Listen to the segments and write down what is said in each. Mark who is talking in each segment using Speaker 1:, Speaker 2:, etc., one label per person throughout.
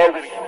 Speaker 1: already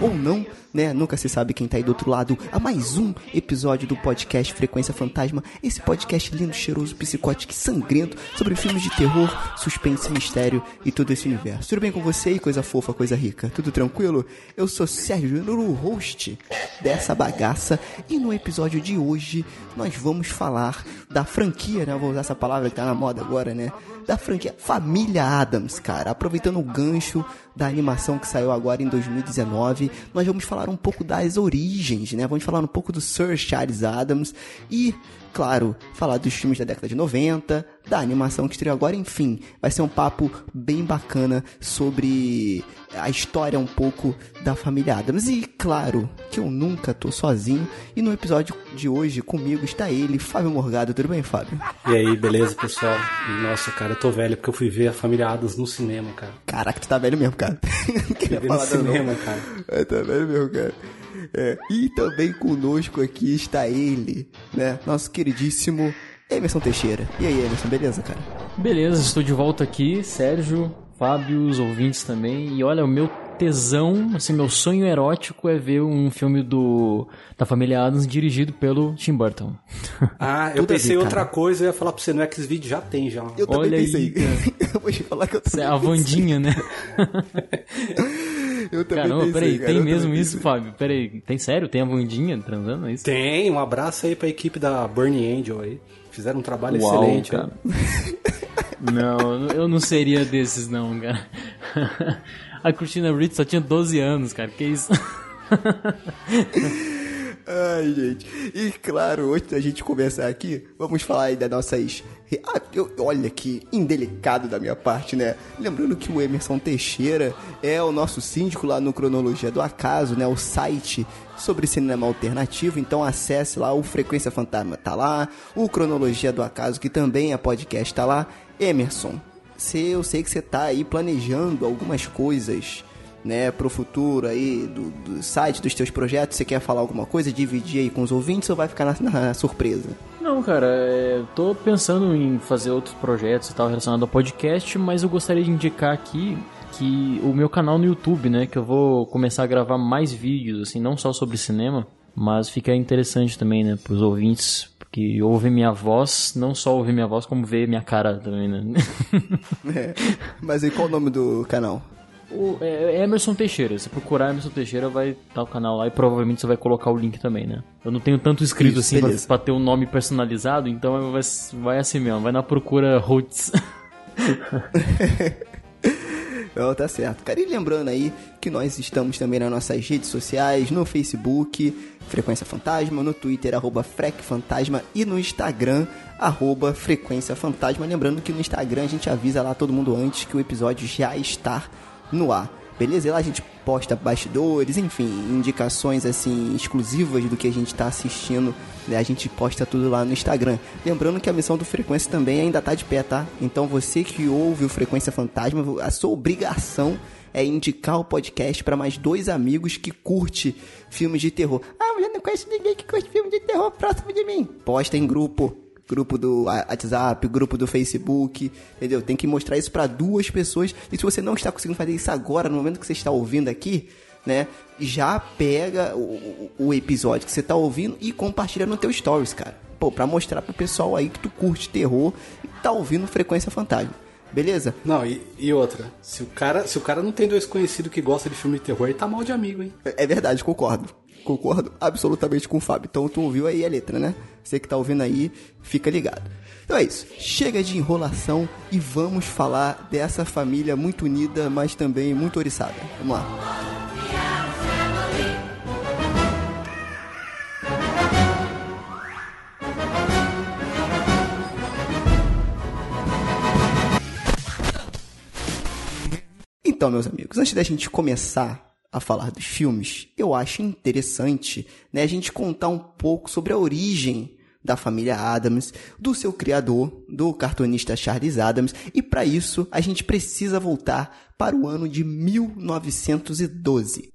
Speaker 1: ou não, né? Nunca se sabe quem tá aí do outro lado a mais um episódio do podcast Frequência Fantasma. Esse podcast lindo, cheiroso, psicótico e sangrento sobre filmes de terror, suspense, mistério e todo esse universo. Tudo bem com você e coisa fofa, coisa rica? Tudo tranquilo? Eu sou Sérgio o host dessa bagaça e no episódio de hoje nós vamos falar da franquia, né? Eu Vou usar essa palavra que tá na moda agora, né? Da franquia Família Adams, cara. Aproveitando o gancho da animação que saiu agora em 2019, nós vamos falar um pouco das origens, né? Vamos falar um pouco do Sir Charles Adams e, claro, falar dos filmes da década de 90, da animação que estreou agora, enfim, vai ser um papo bem bacana sobre a história um pouco da família Adams. E claro que eu nunca tô sozinho, e no episódio de hoje comigo está ele, Fábio Morgado. Tudo bem, Fábio?
Speaker 2: E aí, beleza, pessoal? Nossa, cara, eu tô velho porque eu fui ver a família Adams no cinema, cara.
Speaker 1: Caraca, tu tá velho mesmo, cara. Não queria
Speaker 2: ver no
Speaker 1: falar nada, não.
Speaker 2: cinema, cara.
Speaker 1: É, tá velho mesmo, cara. É, e também conosco aqui está ele, né? Nosso queridíssimo Emerson Teixeira. E aí, Emerson, beleza, cara?
Speaker 3: Beleza, estou de volta aqui, Sérgio, Fábio, os ouvintes também. E olha, o meu tesão, assim, meu sonho erótico é ver um filme do da família Adams dirigido pelo Tim Burton.
Speaker 2: Ah, eu pensei
Speaker 1: ver,
Speaker 2: outra
Speaker 1: cara.
Speaker 2: coisa, eu ia falar pra você, no X-Video já tem já.
Speaker 1: Eu também
Speaker 3: Olha aí,
Speaker 1: pensei. eu vou te falar que eu
Speaker 3: É
Speaker 1: também
Speaker 3: a Vandinha, né?
Speaker 1: Eu também
Speaker 3: Caramba,
Speaker 1: pensei,
Speaker 3: peraí,
Speaker 1: cara,
Speaker 3: tem
Speaker 1: eu
Speaker 3: mesmo isso,
Speaker 1: pensei.
Speaker 3: Fábio? Peraí, tem sério? Tem a Vandinha transando, é isso?
Speaker 2: Tem, um abraço aí pra equipe da Burning Angel aí. Fizeram um trabalho
Speaker 3: Uau,
Speaker 2: excelente.
Speaker 3: cara.
Speaker 2: aí.
Speaker 3: não, eu não seria desses não, cara. A Christina Ricci só tinha 12 anos, cara, que isso?
Speaker 1: Ai, gente. E claro, antes da gente começar aqui, vamos falar aí das nossas. Ah, eu- olha que indelicado da minha parte, né? Lembrando que o Emerson Teixeira é o nosso síndico lá no Cronologia do Acaso, né? O site sobre cinema alternativo. Então acesse lá, o Frequência Fantasma tá lá, o Cronologia do Acaso, que também é podcast, tá lá. Emerson, se eu sei que você tá aí planejando algumas coisas né, pro futuro aí do, do site, dos teus projetos? Você quer falar alguma coisa, dividir aí com os ouvintes ou vai ficar na, na surpresa?
Speaker 3: Não, cara, é, tô pensando em fazer outros projetos e tal relacionado ao podcast, mas eu gostaria de indicar aqui que o meu canal no YouTube, né, que eu vou começar a gravar mais vídeos, assim, não só sobre cinema, mas fica interessante também, né, pros ouvintes, porque ouvem minha voz, não só ouvir minha voz, como ver minha cara também, né.
Speaker 1: É. Mas aí qual o nome do canal?
Speaker 3: O, é, é Emerson Teixeira. Se procurar Emerson Teixeira, vai estar o canal lá e provavelmente você vai colocar o link também, né? Eu não tenho tanto escrito
Speaker 1: Isso,
Speaker 3: assim pra, pra ter um nome personalizado, então vai, vai assim mesmo, vai na procura roots.
Speaker 1: Não, tá certo. Cara, e lembrando aí que nós estamos também nas nossas redes sociais, no Facebook, Frequência Fantasma, no Twitter, arroba Frec Fantasma e no Instagram, arroba Frequência Fantasma. Lembrando que no Instagram a gente avisa lá todo mundo antes que o episódio já está no ar. Beleza? E lá a gente posta bastidores, enfim, indicações assim exclusivas do que a gente está assistindo. né? A gente posta tudo lá no Instagram. Lembrando que a missão do Frequência também ainda tá de pé, tá? Então você que ouve o Frequência Fantasma, a sua obrigação é indicar o podcast para mais dois amigos que curte filmes de terror. Ah, mas eu não conheço ninguém que curte filme de terror próximo de mim. Posta em grupo. Grupo do WhatsApp, grupo do Facebook, entendeu? Tem que mostrar isso para duas pessoas. E se você não está conseguindo fazer isso agora, no momento que você está ouvindo aqui, né? Já pega o, o- episódio que você tá ouvindo e compartilha no teu stories, cara. Pô, pra mostrar pro pessoal aí que tu curte terror e tá ouvindo Frequência Fantasma. Beleza?
Speaker 2: Não, e, e outra, se o, cara, se o cara não tem dois conhecidos que gostam de filme de terror, ele tá mal de amigo, hein?
Speaker 1: É é verdade, concordo. Concordo absolutamente com o Fábio. Então tu ouviu aí a letra, né? Você que tá ouvindo aí, fica ligado. Então é isso. Chega de enrolação e vamos falar dessa família muito unida, mas também muito oriçada. Vamos lá. Então, meus amigos, antes da gente começar a falar dos filmes, eu acho interessante né, a gente contar um pouco sobre a origem da família Adams, do seu criador, do cartunista Charles Adams, e para isso a gente precisa voltar para o ano de 1912.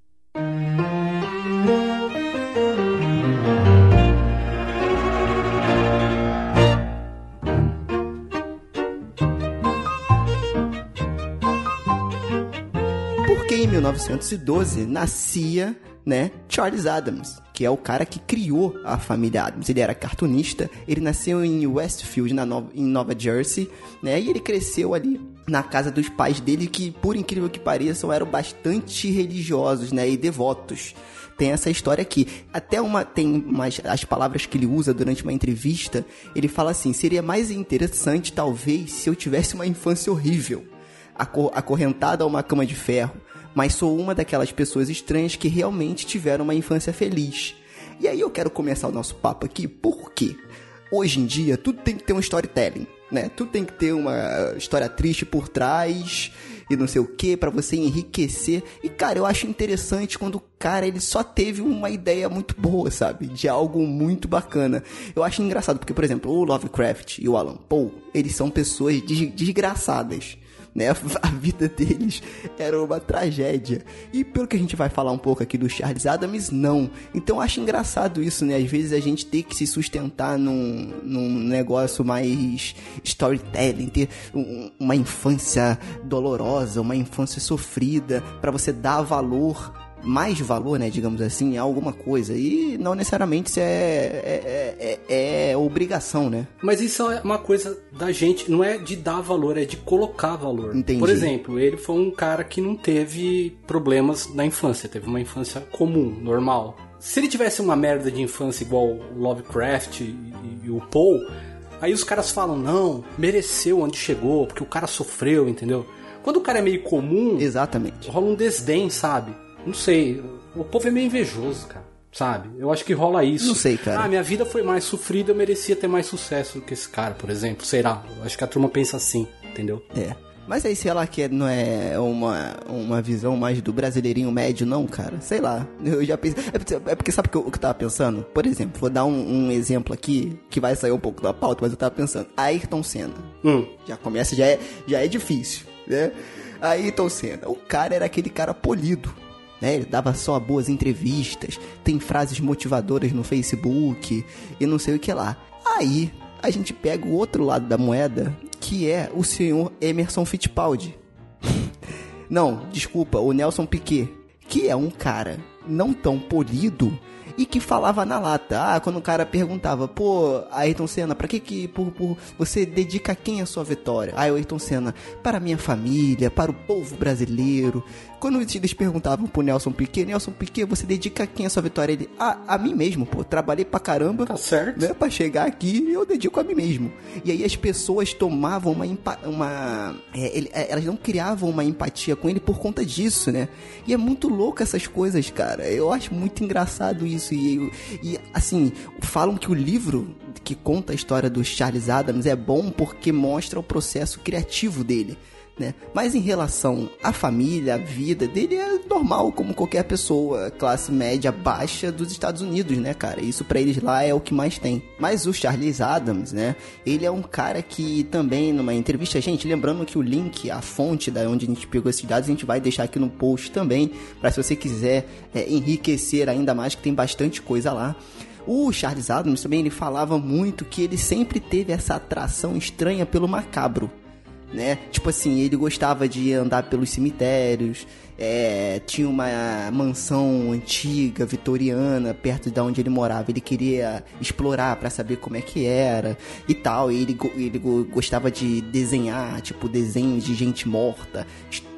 Speaker 1: 1912 nascia, né, Charles Adams, que é o cara que criou a família Adams. Ele era cartunista, ele nasceu em Westfield, na Nova, em Nova Jersey, né, e ele cresceu ali na casa dos pais dele, que, por incrível que pareçam, eram bastante religiosos, né, e devotos. Tem essa história aqui. Até uma tem umas, as palavras que ele usa durante uma entrevista. Ele fala assim: seria mais interessante, talvez, se eu tivesse uma infância horrível acor acorrentada a uma cama de ferro, mas sou uma daquelas pessoas estranhas que realmente tiveram uma infância feliz. E aí eu quero começar o nosso papo aqui, porque hoje em dia tudo tem que ter um storytelling, né? Tudo tem que ter uma história triste por trás e não sei o que para você enriquecer. E cara, eu acho interessante quando o cara ele só teve uma ideia muito boa, sabe? De algo muito bacana. Eu acho engraçado porque, por exemplo, o Lovecraft e o Alan Poe, eles são pessoas des desgraçadas né? A vida deles era uma tragédia. E pelo que a gente vai falar um pouco aqui do Charles Adams, não. Então eu acho engraçado isso, né? Às vezes a gente tem que se sustentar num, num negócio mais storytelling, ter um, uma infância dolorosa, uma infância sofrida, para você dar valor mais valor, né, digamos assim, a alguma coisa. E não necessariamente isso é, é, é, é, obrigação, né?
Speaker 2: Mas isso é uma coisa da gente, não é de dar valor, é de colocar valor.
Speaker 1: Entendi.
Speaker 2: Por exemplo, ele foi um cara que não teve problemas na infância, teve uma infância comum, normal. Se ele tivesse uma merda de infância igual o Lovecraft e, e, e o Poe, aí os caras falam, não, mereceu onde chegou, porque o cara sofreu, entendeu? Quando o cara é meio comum,
Speaker 1: Exatamente.
Speaker 2: rola um desdém, sabe? Não sei. O povo é meio invejoso, cara. Sabe? Eu acho que rola isso.
Speaker 1: Não sei, cara.
Speaker 2: Ah, minha vida foi mais sofrida, eu merecia ter mais sucesso do que esse cara, por exemplo. Será? Eu acho que a turma pensa assim, entendeu?
Speaker 1: É. Mas aí, sei lá, que não é uma, uma visão mais do brasileirinho médio, não, cara. Sei lá. Eu já pensei. É porque, é porque sabe o que, eu, que eu tava pensando? Por exemplo, vou dar um, um, exemplo aqui que vai sair um pouco da pauta, mas eu tava pensando. Ayrton Senna.
Speaker 2: Hum.
Speaker 1: Já começa, já é, já é difícil, né? Ayrton Senna. O cara era aquele cara polido né? Ele dava só boas entrevistas, tem frases motivadoras no Facebook e não sei o que lá. Aí a gente pega o outro lado da moeda, que é o senhor Emerson Fittipaldi. não, desculpa, o Nelson Piquet, que é um cara não tão polido e que falava na lata. Ah, quando o cara perguntava, pô, Ayrton Senna, pra que que por, por, você dedica quem a sua vitória? Ah, Ayrton Senna, para a minha família, para o povo brasileiro. Quando eles perguntavam pro Nelson Piquet, Nelson Piquet, você dedica quem a sua vitória? Ele, ah, a mim mesmo, pô, trabalhei pra caramba.
Speaker 2: Tá certo.
Speaker 1: Né, pra chegar aqui, eu dedico a mim mesmo. E aí as pessoas tomavam uma... uma é, ele, é, elas não criavam uma empatia com ele por conta disso, né? E é muito louco essas coisas, cara. Eu acho muito engraçado isso. E, e assim, falam que o livro que conta a história do Charles Adams é bom porque mostra o processo criativo dele. Né? Mas em relação à família, à vida dele é normal como qualquer pessoa, classe média baixa dos Estados Unidos, né, cara? Isso para eles lá é o que mais tem. Mas o Charles Adams, né? Ele é um cara que também numa entrevista, gente, lembrando que o link, a fonte da onde a gente pegou esses dados, a gente vai deixar aqui no post também, para se você quiser é, enriquecer ainda mais, que tem bastante coisa lá. O Charles Adams também ele falava muito que ele sempre teve essa atração estranha pelo macabro né? Tipo assim, ele gostava de andar pelos cemitérios, é, tinha uma mansão antiga, vitoriana, perto de onde ele morava. Ele queria explorar para saber como é que era e tal. E ele, ele gostava de desenhar, tipo, desenhos de gente morta,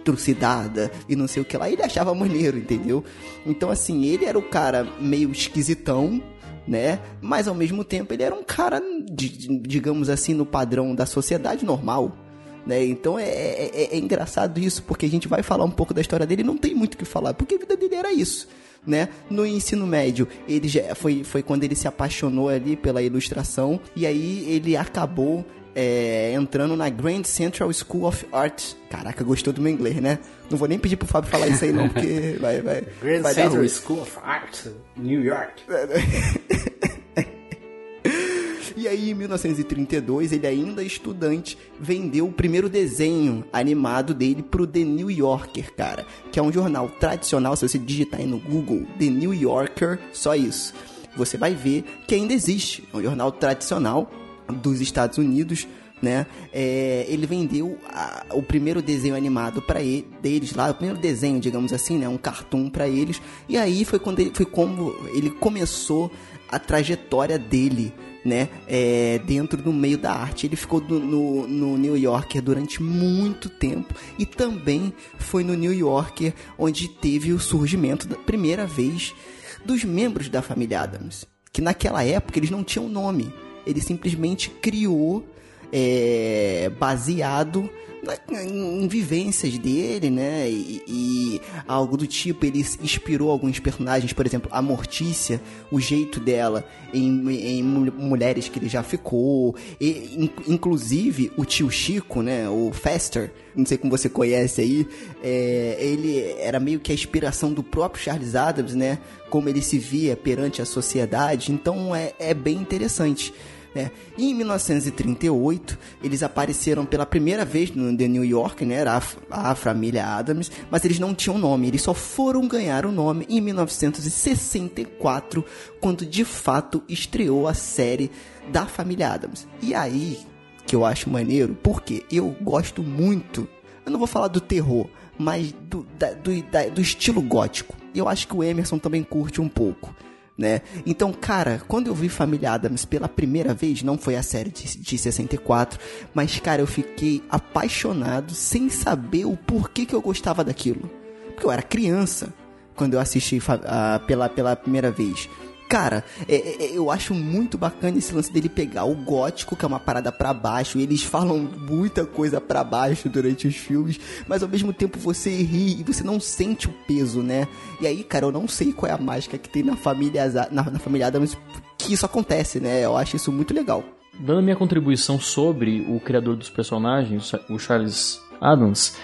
Speaker 1: trucidada e não sei o que lá. Ele achava maneiro, entendeu? Então, assim, ele era o cara meio esquisitão, né? Mas ao mesmo tempo ele era um cara, digamos assim, no padrão da sociedade normal. Né? Então é, é, é, engraçado isso, porque a gente vai falar um pouco da história dele e não tem muito o que falar, porque a vida dele era isso. Né? No ensino médio, ele já foi, foi quando ele se apaixonou ali pela ilustração, e aí ele acabou é, entrando na Grand Central School of Art. Caraca, gostou do meu inglês, né? Não vou nem pedir pro Fábio falar isso aí não, porque vai, vai,
Speaker 2: Grand
Speaker 1: vai
Speaker 2: Central. School of Art, New York.
Speaker 1: E aí, em 1932, ele ainda estudante, vendeu o primeiro desenho animado dele pro The New Yorker, cara. Que é um jornal tradicional, se você digitar aí no Google, The New Yorker, só isso. Você vai ver que ainda existe. É um jornal tradicional dos Estados Unidos, né? É, ele vendeu a- o primeiro desenho animado para ele, deles lá, o primeiro desenho, digamos assim, né? Um cartoon para eles. E aí foi quando ele, foi como ele começou a trajetória dele, né? É, dentro do meio da arte. Ele ficou do- no, no New Yorker durante muito tempo e também foi no New Yorker onde teve o surgimento da primeira vez dos membros da família Adams. Que naquela época eles não tinham nome. Ele simplesmente criou é, baseado na- em, vivências dele, né? E, e algo do tipo. Ele inspirou alguns personagens, por exemplo, a Mortícia, o jeito dela em, em mu- mulheres que ele já ficou. E, in- inclusive, o tio Chico, né? O Fester, não sei como você conhece aí, é, ele era meio que a inspiração do próprio Charles Adams, né? Como ele se via perante a sociedade. Então é, é bem interessante. Né? E em 1938, eles apareceram pela primeira vez no The New York, né? Era a, a família Adams, mas eles não tinham nome, eles só foram ganhar o nome em 1964, quando de fato estreou a série da família Adams. E aí que eu acho maneiro, porque eu gosto muito, eu não vou falar do terror, mas do, da- do, da- do estilo gótico. Eu acho que o Emerson também curte um pouco né? Então, cara, quando eu vi Família Adams pela primeira vez, não foi a série de, de 64, mas, cara, eu fiquei apaixonado sem saber o porquê que eu gostava daquilo. Porque eu era criança quando eu assisti a- pela, pela primeira vez. Cara, é- é- eu acho muito bacana esse lance dele pegar o gótico, que é uma parada pra baixo, e eles falam muita coisa pra baixo durante os filmes, mas ao mesmo tempo você ri e você não sente o peso, né? E aí, cara, eu não sei qual é a mágica que tem na família, na, na família Adams que isso acontece, né? Eu acho isso muito legal.
Speaker 3: Dando minha contribuição sobre o criador dos personagens, o Charles Adams,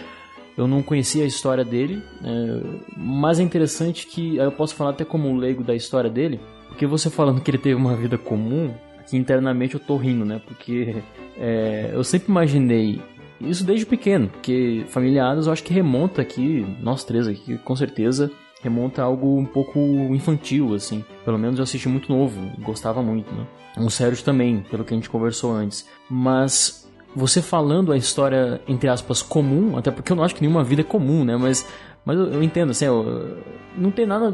Speaker 3: eu não conhecia a história dele, é, mas é interessante que eu posso falar até como um leigo da história dele, porque você falando que ele teve uma vida comum, aqui internamente eu tô rindo, né? Porque é, eu sempre imaginei isso desde pequeno, porque Família Adams eu acho que remonta aqui, nós três aqui, com certeza, remonta a algo um pouco infantil, assim. Pelo menos eu assisti muito novo, gostava muito, né? Um Sérgio também, pelo que a gente conversou antes. Mas você falando a história, entre aspas, comum, até porque eu não acho que nenhuma vida é comum, né? Mas, mas eu, eu entendo, assim, eu- não tem nada,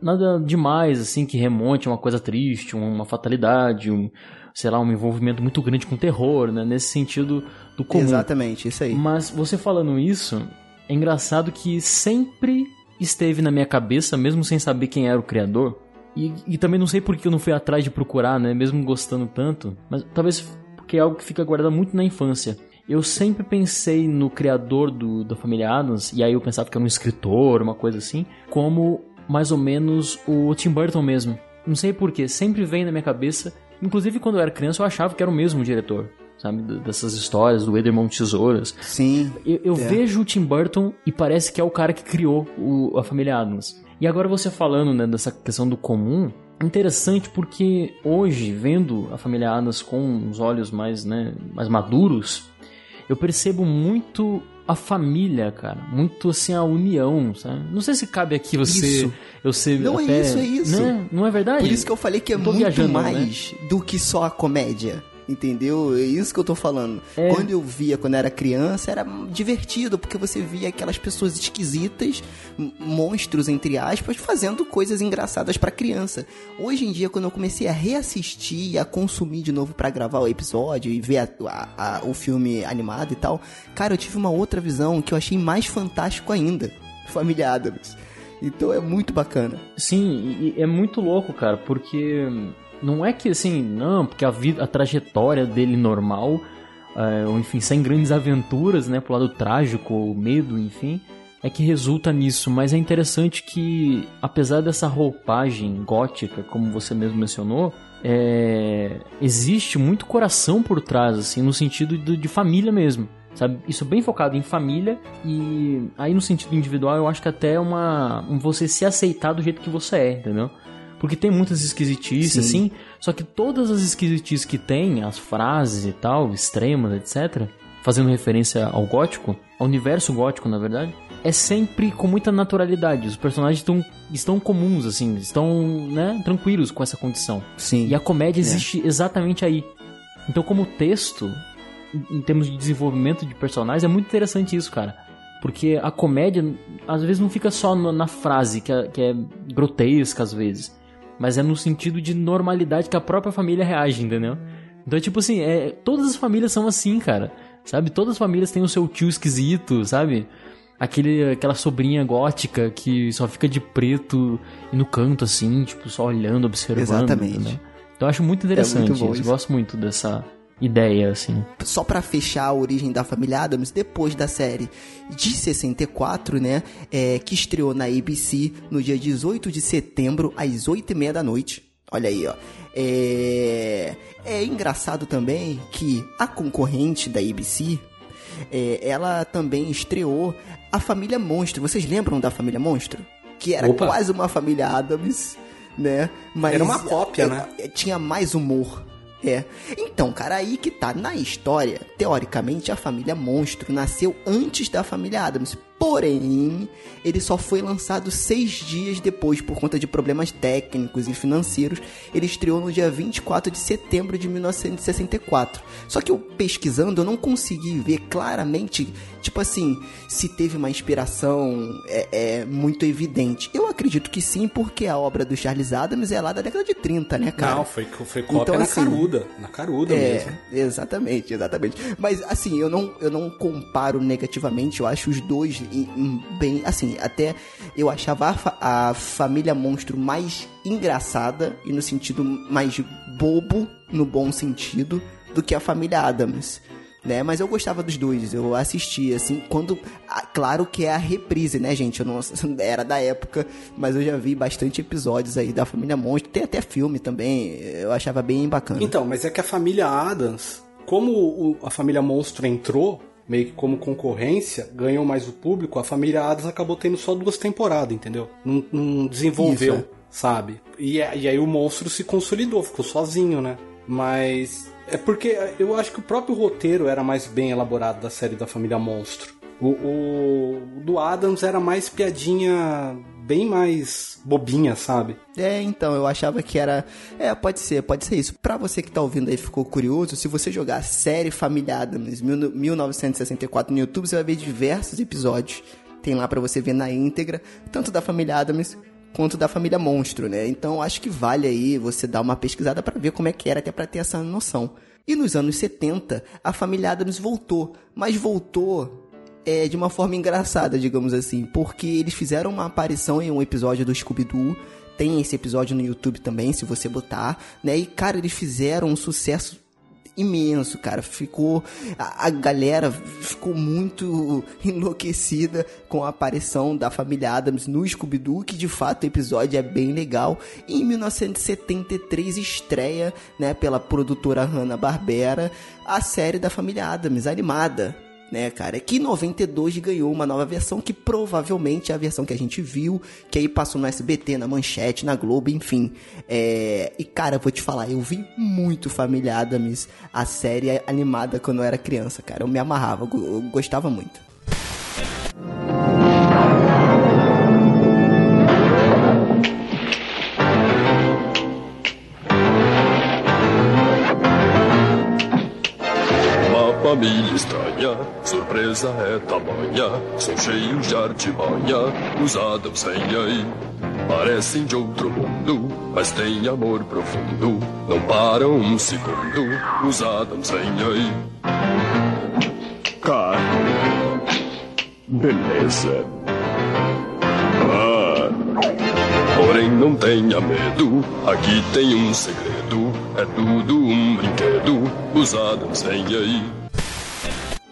Speaker 3: nada demais, assim, que remonte a uma coisa triste, uma fatalidade, um, sei lá, um envolvimento muito grande com terror, né? Nesse sentido do comum.
Speaker 1: Exatamente, isso aí.
Speaker 3: Mas você falando isso, é engraçado que sempre esteve na minha cabeça, mesmo sem saber quem era o criador. E, e também não sei por que eu não fui atrás de procurar, né? Mesmo gostando tanto. Mas talvez porque é algo que fica guardado muito na infância. Eu sempre pensei no criador do, da família Adams, e aí eu pensava que era um escritor, uma coisa assim, como mais ou menos o Tim Burton mesmo. Não sei porquê, sempre vem na minha cabeça. Inclusive, quando eu era criança, eu achava que era o mesmo diretor, sabe? Dessas histórias do Edermont Tesouras.
Speaker 1: Sim.
Speaker 3: Eu, eu
Speaker 1: É.
Speaker 3: vejo o Tim Burton e parece que é o cara que criou o- a família Adams. E agora você falando né, dessa questão do comum, interessante porque hoje, vendo a família Adams com os olhos mais, né, mais maduros, eu percebo muito a família, cara. Muito assim a união, sabe? Não sei se cabe aqui você.
Speaker 1: Isso.
Speaker 3: Eu ser
Speaker 1: Não é
Speaker 3: até,
Speaker 1: isso, é isso.
Speaker 3: Né? Não é verdade?
Speaker 1: Por isso que eu falei que é muito
Speaker 3: viajando, né?
Speaker 1: mais do que só a comédia. Entendeu? É isso que eu tô falando.
Speaker 3: É.
Speaker 1: Quando eu via quando era criança, era divertido, porque você via aquelas pessoas esquisitas, monstros, entre aspas, fazendo coisas engraçadas pra criança. Hoje em dia, quando eu comecei a reassistir e a consumir de novo pra gravar o episódio e ver a- a- a- o filme animado e tal, cara, eu tive uma outra visão que eu achei mais fantástico ainda. Família Adams. Então é muito bacana.
Speaker 3: Sim, é muito louco, cara, porque não é que assim, não, porque a vida, a trajetória dele normal, é, ou enfim, sem grandes aventuras, né, pro lado trágico, ou medo, enfim, é que resulta nisso, mas é interessante que, apesar dessa roupagem gótica, como você mesmo mencionou, é, existe muito coração por trás, assim, no sentido de, de família mesmo. Sabe? Isso bem focado em família e aí no sentido individual eu acho que até é uma um você se aceitar do jeito que você é, entendeu? Porque tem muitas esquisitices,
Speaker 1: Sim.
Speaker 3: assim, só que todas as esquisitices que tem, as frases e tal, extremas, etc., fazendo referência ao gótico, ao universo gótico, na verdade, é sempre com muita naturalidade. Os personagens estão, estão comuns, assim, estão né, tranquilos com essa condição.
Speaker 1: Sim.
Speaker 3: E a comédia existe exatamente aí. Então, como texto, em- termos de desenvolvimento de personagens, é muito interessante isso, cara. Porque a comédia, às vezes, não fica só na frase, que é, que é grotesca, às vezes. Mas é no sentido de normalidade que a própria família reage, entendeu? Então, tipo assim, é, todas as famílias são assim, cara. Sabe? Todas as famílias têm o seu tio esquisito, sabe? Aquele, aquela sobrinha gótica que só fica de preto e no canto, assim, tipo, só olhando, observando.
Speaker 1: Exatamente.
Speaker 3: Então eu acho muito interessante
Speaker 1: bom
Speaker 3: isso.
Speaker 1: isso.
Speaker 3: Gosto muito dessa ideia, assim.
Speaker 1: só pra fechar a origem da família Adams, depois da série de 64, né, é, que estreou na ABC no dia 18 de setembro, às 8 e meia da noite. Olha aí, ó. É, é engraçado também que a concorrente da ABC, é, ela também estreou a Família Monstro. Vocês lembram da Família Monstro? Que era
Speaker 2: Opa.
Speaker 1: quase uma família Adams, né? Mas
Speaker 2: Era uma cópia, né?
Speaker 1: é, tinha mais humor. É. Então, cara, aí que tá. Na história, teoricamente, a família Monstro nasceu antes da família Adams. Porém, ele só foi lançado seis dias depois por conta de problemas técnicos e financeiros. Ele estreou no dia 24 de setembro de 1964. Só que eu pesquisando, eu não consegui ver claramente, tipo assim, se teve uma inspiração é, é, muito evidente. Eu acredito que sim, porque a obra do Charles Adams é lá da década de 30, né, cara?
Speaker 2: Não, foi, foi cópia
Speaker 1: Então,
Speaker 2: na
Speaker 1: assim,
Speaker 2: caruda. Na caruda
Speaker 1: É,
Speaker 2: mesmo.
Speaker 1: exatamente, exatamente. Mas assim, eu não, eu não comparo negativamente, eu acho os dois bem. Assim, até eu achava a, a família monstro mais engraçada e no sentido mais bobo, no bom sentido, do que a família Adams. Né? Mas eu gostava dos dois, eu assistia, assim, quando. Claro que é a reprise, né, gente? Eu não era da época, mas eu já vi bastante episódios aí da Família Monstro. Tem até filme também, eu achava bem bacana.
Speaker 2: Então, mas é que a família Adams, como o- a família Monstro entrou, meio que como concorrência, ganhou mais o público, a família Adams acabou tendo só duas temporadas, entendeu? Não, não desenvolveu,
Speaker 1: Isso, é.
Speaker 2: sabe? E, é- e aí o monstro se consolidou, ficou sozinho, né? Mas é porque eu acho que o próprio roteiro era mais bem elaborado da série da família Monstro. O, o- o do Adams era mais piadinha, bem mais bobinha, sabe?
Speaker 1: É, então, eu achava que era. É, pode ser, pode ser isso. Pra você que tá ouvindo aí ficou curioso, se você jogar a série Família Adams mil- 1964 no YouTube, você vai ver diversos episódios. Tem lá pra você ver na íntegra, tanto da Família Adams quanto da Família Monstro, né? Então acho que vale aí você dar uma pesquisada pra ver como é que era, até pra ter essa noção. E nos anos 70, a Família Adams voltou, mas voltou é, de uma forma engraçada, digamos assim, porque eles fizeram uma aparição em um episódio do Scooby-Doo. Tem esse episódio no YouTube também, se você botar, né? E, cara, eles fizeram um sucesso imenso, cara. Ficou. A, a galera ficou muito enlouquecida com a aparição da família Adams no Scooby-Doo, que de fato o episódio é bem legal. E em 1973 estreia, né, pela produtora Hanna-Barbera, a série da família Adams, animada né, cara? Que em 92 ganhou uma nova versão que provavelmente é a versão que a gente viu, que aí passou no SBT, na Manchete, na Globo, enfim. É... E cara, vou te falar, eu vi muito Família Adams, a série animada quando eu era criança, cara. Eu me amarrava, eu go- eu gostava muito.
Speaker 4: Família surpresa é tamanha, são cheios de artimanha, os Adams vêm aí. Parecem de outro mundo, mas têm amor profundo, não param um segundo, os Adams vêm aí. Cara, beleza. Ah. Porém, não tenha medo, aqui tem um segredo, é tudo um brinquedo, os Adams vêm aí.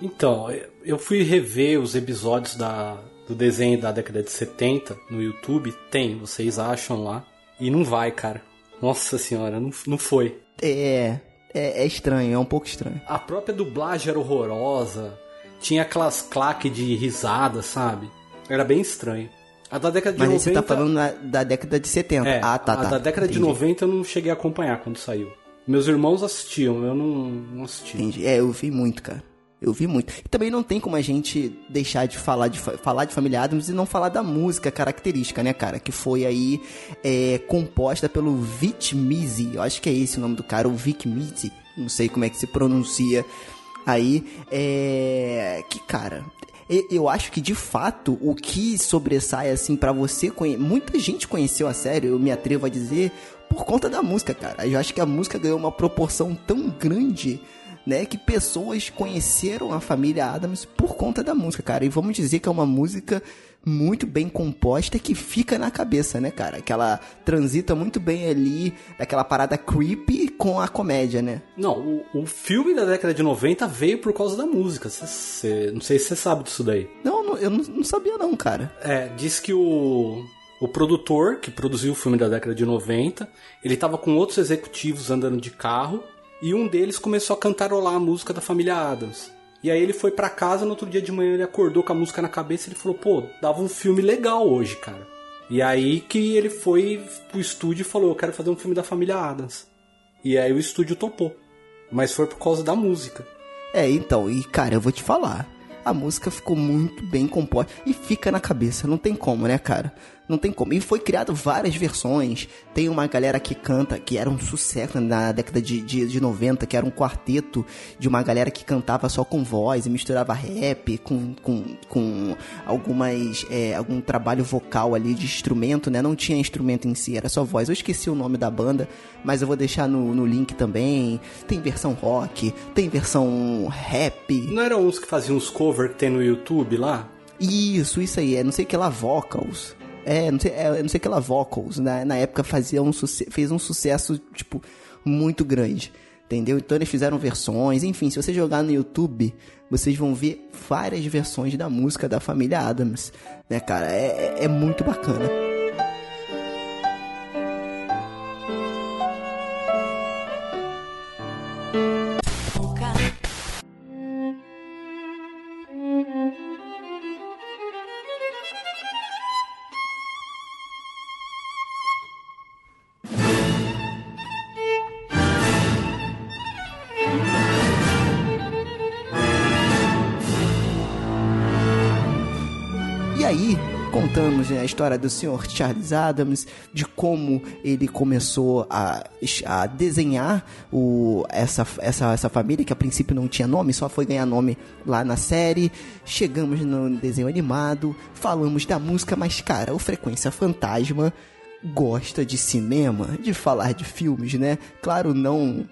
Speaker 2: Então, eu fui rever os episódios da, do desenho da década de 70 no YouTube, tem, vocês acham lá. E não vai, cara. Nossa senhora, não, não foi.
Speaker 1: É, é, é estranho, é um pouco estranho.
Speaker 2: A própria dublagem era horrorosa. Tinha aquelas claques de risada, sabe? Era bem estranho. A da década de
Speaker 1: Mas aí
Speaker 2: 90.
Speaker 1: você tá falando na- da década de 70.
Speaker 2: É,
Speaker 1: ah, tá,
Speaker 2: a
Speaker 1: tá.
Speaker 2: da década de
Speaker 1: Entendi.
Speaker 2: 90 eu não cheguei a acompanhar quando saiu. Meus irmãos assistiam, eu não, não assisti.
Speaker 1: Entendi. É, eu vi muito, cara. Eu vi muito. E também não tem como a gente deixar de falar de, fa- falar de Família Adams e não falar da música característica, né, cara? Que foi aí é, composta pelo Vic Mizzy. Eu acho que é esse o nome do cara, o Vic Mizzy. Não sei como é que se pronuncia aí. É. Que, cara. Eu acho que de fato o que sobressai assim pra você conhe... muita gente conheceu a série, eu me atrevo a dizer, por conta da música, cara. Eu acho que a música ganhou uma proporção tão grande né, que pessoas conheceram a família Adams por conta da música, cara. E vamos dizer que é uma música muito bem composta que fica na cabeça, né, cara? Que ela transita muito bem ali daquela parada creepy com a comédia, né?
Speaker 2: Não, o, o filme da década de 90 veio por causa da música. Cê- cê- não sei se você sabe disso daí.
Speaker 1: Não, não- eu não, não sabia não, cara.
Speaker 2: É, diz que o, o produtor que produziu o filme da década de 90, ele tava com outros executivos andando de carro e um deles começou a cantarolar a música da família Adams. E aí ele foi pra casa, no outro dia de manhã ele acordou com a música na cabeça e ele falou: "Pô, dava um filme legal hoje, cara". E aí que ele foi pro estúdio e falou: "Eu quero fazer um filme da família Adams". E aí o estúdio topou. Mas foi por causa da música.
Speaker 1: É, então, e cara, eu vou te falar. A música ficou muito bem composta e fica na cabeça, não tem como, né, cara? Não tem como. E foi criado várias versões. Tem uma galera que canta, que era um sucesso na década de, de, de 90, que era um quarteto de uma galera que cantava só com voz e misturava rap com, com, com algumas. é, algum trabalho vocal ali de instrumento, né? Não tinha instrumento em si, era só voz. Eu esqueci o nome da banda, mas eu vou deixar no, no link também. Tem versão rock, tem versão rap.
Speaker 2: Não eram uns que faziam uns cover que tem no YouTube lá?
Speaker 1: Isso, isso aí, é não sei o que lá, vocals. É, não sei, é, não sei vocals. Na, na época fazia um fez um sucesso, tipo, muito grande. Entendeu? Então eles fizeram versões, enfim, se você jogar no YouTube, vocês vão ver várias versões da música da família Adams, né, cara? É, é- é muito bacana. Aí, contamos né, a história do Sr. Charles Adams, de como ele começou a, a desenhar o, essa, essa, essa família, que a princípio não tinha nome, só foi ganhar nome lá na série. Chegamos no desenho animado, falamos da música, mas cara, o Frequência Fantasma gosta de cinema, de falar de filmes, né? Claro, não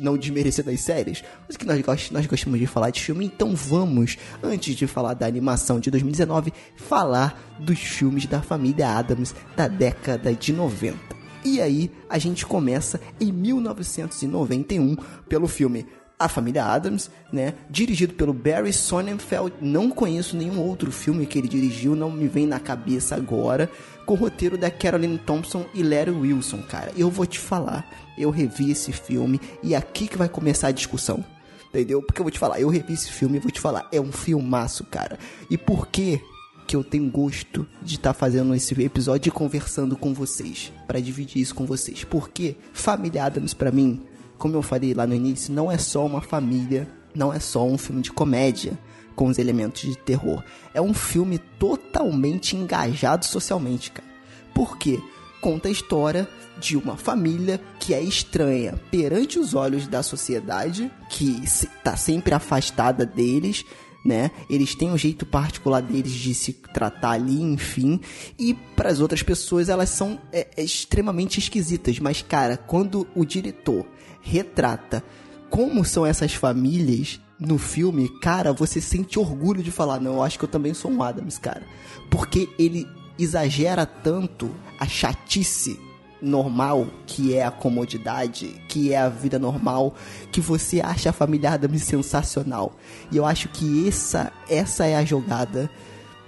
Speaker 1: não desmerecer das séries, mas que nós, nós gostamos de falar de filme, então vamos, antes de falar da animação de 2019, falar dos filmes da família Adams da década de 90. E aí, a gente começa em 1991 pelo filme A Família Adams, né? Dirigido pelo Barry Sonnenfeld. Não conheço nenhum outro filme que ele dirigiu, não me vem na cabeça agora. Com o roteiro da Caroline Thompson e Larry Wilson, cara. Eu vou te falar, eu revi esse filme e é aqui que vai começar a discussão. Entendeu? Porque eu vou te falar, eu revi esse filme e vou te falar, é um filmaço, cara. E por que que eu tenho gosto de estar fazendo esse episódio e conversando com vocês, Pra dividir isso com vocês? Porque Família Adams pra mim, como eu falei lá no início, não é só uma família, não é só um filme de comédia com os elementos de terror. É um filme totalmente engajado socialmente, cara. Por quê? Conta a história de uma família que é estranha perante os olhos da sociedade, que está sempre afastada deles, né? Eles têm um jeito particular deles de se tratar ali, enfim. E para as outras pessoas elas são é, é, extremamente esquisitas. Mas, cara, quando o diretor retrata como são essas famílias no filme, cara, você sente orgulho de falar, não, eu acho que eu também sou um Adams, cara. Porque ele exagera tanto a chatice normal, que é a comodidade, que é a vida normal, que você acha a família Adams sensacional. E eu acho que essa, essa é a jogada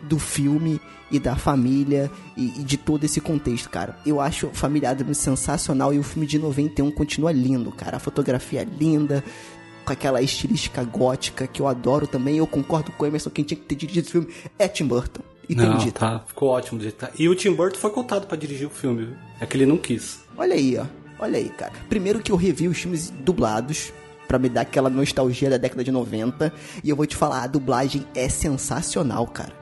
Speaker 1: do filme e da família e, e de todo esse contexto, cara. Eu acho Família Adams sensacional e o filme de 91 continua lindo, cara. A fotografia é linda, com aquela estilística gótica que eu adoro também. Eu concordo com o Emerson, quem tinha que ter dirigido o filme é Tim Burton. E tem
Speaker 2: Não,
Speaker 1: dito.
Speaker 2: tá, ficou ótimo do jeito que tá. E o Tim Burton foi contado pra dirigir o filme, viu? É que ele não quis.
Speaker 1: Olha aí, ó. Olha aí, cara. Primeiro que eu revi os filmes dublados pra me dar aquela nostalgia da década de 90, e eu vou te falar, a dublagem é sensacional, cara.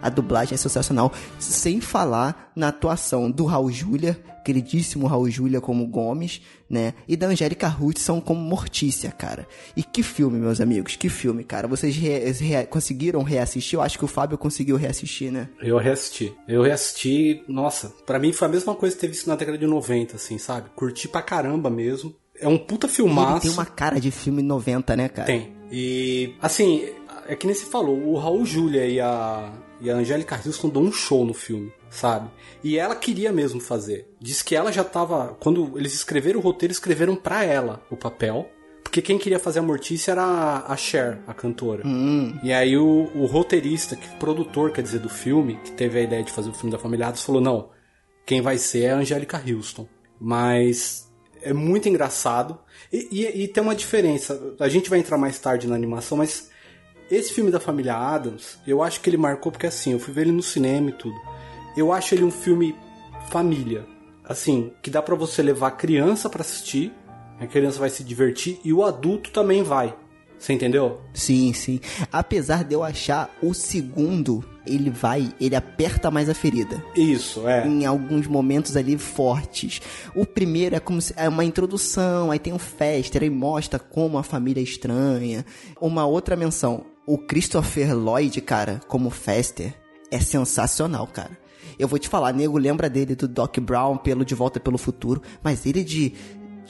Speaker 1: A dublagem é sensacional, sem falar na atuação do Raul Júlia, queridíssimo Raul Júlia como Gomes, né? E da Angélica Hudson como Mortícia, cara. E que filme, meus amigos, que filme, cara. Vocês re- re- conseguiram reassistir? Eu acho que o Fábio conseguiu reassistir, né?
Speaker 2: Eu reassisti. Eu reassisti, nossa, pra mim foi a mesma coisa que ter visto na década de 90, assim, sabe? Curti pra caramba mesmo. É um puta
Speaker 1: Ele
Speaker 2: filmaço.
Speaker 1: tem uma cara de filme 90, né, cara?
Speaker 2: Tem. E, assim, é que nem se falou, o Raul Júlia e a, e a Angélica Houston dão um show no filme, sabe? E ela queria mesmo fazer. Diz que ela já tava. Quando eles escreveram o roteiro, escreveram pra ela o papel. Porque quem queria fazer a Mortícia era a- Cher, a cantora. E aí o, o roteirista, que produtor, quer dizer, do filme, que teve a ideia de fazer o filme da Família Adams, falou: não, quem vai ser é a Angélica Houston. Mas é muito engraçado. E, e- e tem uma diferença. A gente vai entrar mais tarde na animação, mas esse filme da família Adams, eu acho que ele marcou porque assim, eu fui ver ele no cinema e tudo. Eu acho ele um filme família. Assim, que dá pra você levar a criança pra assistir, a criança vai se divertir e o adulto também vai. Você entendeu?
Speaker 1: Sim, sim. Apesar de eu achar o segundo, ele vai, ele aperta mais a ferida.
Speaker 2: Isso, é.
Speaker 1: Em alguns momentos ali fortes. O primeiro é como se é uma introdução, aí tem um Fester, aí mostra como a família é estranha. Uma outra menção, o Christopher Lloyd, cara, como Fester, é sensacional, cara. Eu vou te falar, nego lembra dele do Doc Brown pelo De Volta pelo Futuro, mas ele de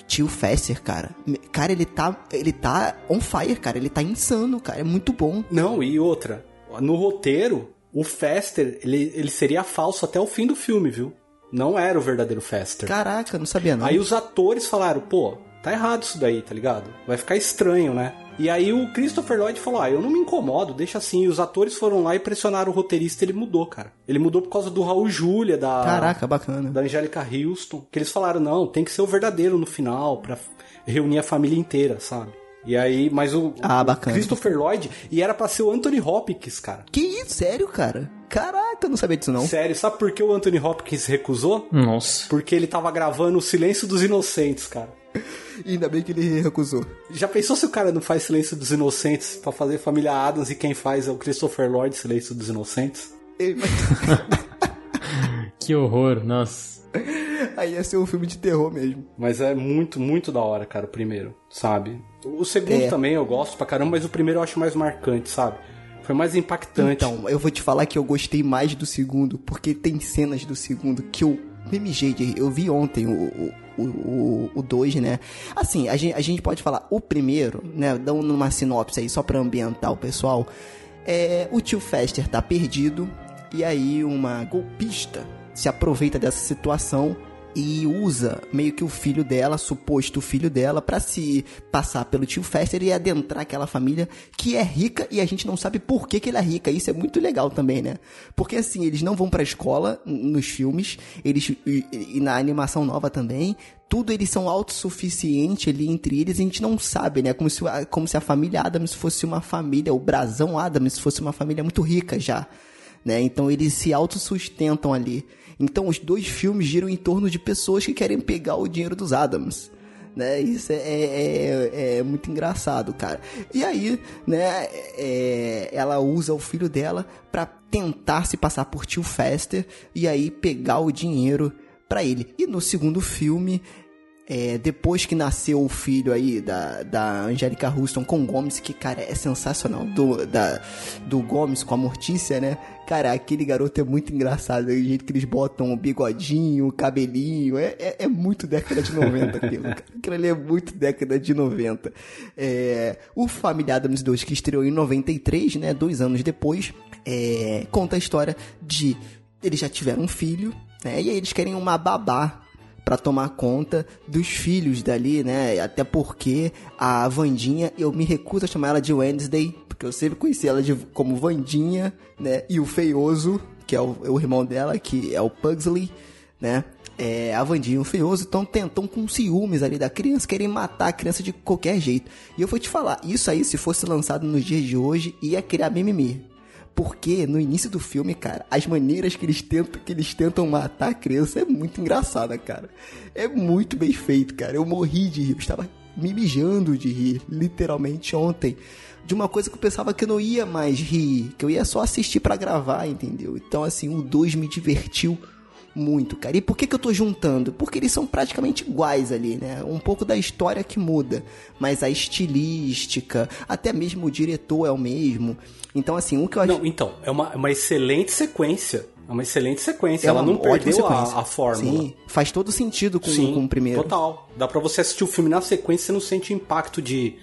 Speaker 1: Tio Fester, cara. Cara, ele tá. Ele tá on fire, cara. Ele tá insano, cara. É muito bom.
Speaker 2: Não, e outra. No roteiro, o Fester, ele, ele seria falso até o fim do filme, viu? Não era o verdadeiro Fester.
Speaker 1: Caraca, não sabia não.
Speaker 2: Aí os atores falaram, pô, tá errado isso daí, tá ligado? Vai ficar estranho, né? E aí o Christopher Lloyd falou, ah, eu não me incomodo, deixa assim. E os atores foram lá e pressionaram o roteirista e ele mudou, cara. Ele mudou por causa do Raul Júlia, da...
Speaker 1: Caraca, bacana.
Speaker 2: Da Angélica Houston. Que eles falaram, não, tem que ser o verdadeiro no final, pra reunir a família inteira, sabe? E aí, mas o,
Speaker 1: Ah,
Speaker 2: o
Speaker 1: bacana.
Speaker 2: Christopher Lloyd, e era pra ser o Anthony Hopkins, cara.
Speaker 1: Que isso? Sério, cara? Caraca, eu não sabia disso não.
Speaker 2: Sério, sabe por que o Anthony Hopkins recusou?
Speaker 3: Nossa.
Speaker 2: Porque ele tava gravando O Silêncio dos Inocentes, cara.
Speaker 1: Ainda bem que ele recusou.
Speaker 2: Já pensou se o cara não faz Silêncio dos Inocentes pra fazer Família Adams e quem faz é o Christopher Lloyd Silêncio dos Inocentes?
Speaker 3: Que horror, nossa.
Speaker 1: Aí ia ser um filme de terror mesmo.
Speaker 2: Mas é muito, muito da hora, cara, o primeiro, sabe? O segundo
Speaker 1: É.
Speaker 2: também eu gosto pra caramba, mas o primeiro eu acho mais marcante, sabe? Foi mais impactante.
Speaker 1: Então, eu vou te falar que eu gostei mais do segundo, porque tem cenas do segundo que eu me mijei de rir. Eu vi ontem o 2, o, o, o dois, né? Assim, a gente, a gente pode falar o primeiro, né? Dando uma sinopse aí, só pra ambientar o pessoal. É, o tio Fester tá perdido, e aí uma golpista se aproveita dessa situação e usa meio que o filho dela, suposto filho dela, pra se passar pelo tio Fester e adentrar aquela família que é rica e a gente não sabe por que, que ele é rica. Isso é muito legal também, né? Porque assim, eles não vão pra escola nos filmes, eles e, e na animação nova também. Tudo eles são autossuficientes ali entre eles, a gente não sabe, né? Como se, como se a família Adams fosse uma família, o Brasão Adams fosse uma família muito rica já né? Então eles se autossustentam ali. Então os dois filmes giram em torno de pessoas que querem pegar o dinheiro dos Adams. Né? Isso é, é, é muito engraçado, cara. E aí, né, é, ela usa o filho dela pra tentar se passar por tio Fester e aí pegar o dinheiro pra ele. E no segundo filme, é, depois que nasceu o filho aí da, da Angélica Houston com o Gomes, que, cara, é sensacional, do, da, do Gomes com a Mortícia, né? Cara, aquele garoto é muito engraçado, o jeito que eles botam o bigodinho, o cabelinho, é, é, é muito década de 90 aquilo. Aquilo ali é muito década de 90. É, o Família Adams 2, que estreou em 93, né, dois anos depois, é, conta a história de... Eles já tiveram um filho, né, e aí eles querem uma babá Pra tomar conta dos filhos dali, né? Até porque a Vandinha, eu me recuso a chamar ela de Wednesday, Porque eu sempre conheci ela de, como Vandinha, né? E o Feioso, que é o, o irmão dela, que é o Pugsley, né? É, a Vandinha e o Feioso então tentam com ciúmes ali da criança, querem matar a criança de qualquer jeito. E eu vou te falar, isso aí, se fosse lançado nos dias de hoje, ia criar mimimi. Porque no início do filme, cara, as maneiras que eles tentam, que eles tentam matar a criança é muito engraçada, cara. É muito bem feito, cara. Eu morri de rir, eu estava me mijando de rir, literalmente ontem. De uma coisa que eu pensava que eu não ia mais rir, que eu ia só assistir pra gravar, entendeu? Então, assim, o 2 me divertiu muito, cara. E por que, que eu tô juntando? Porque eles são praticamente iguais ali, né? Um pouco da história que muda, mas a estilística, até mesmo o diretor é o mesmo. Então, assim, o que eu acho.
Speaker 2: Não, então, é uma, uma excelente sequência. É uma excelente sequência.
Speaker 1: É
Speaker 2: Ela não perdeu a, a fórmula.
Speaker 1: Sim, faz todo sentido com,
Speaker 2: Sim,
Speaker 1: com o primeiro.
Speaker 2: Total. Dá pra você assistir o filme na sequência e você não sente impacto de,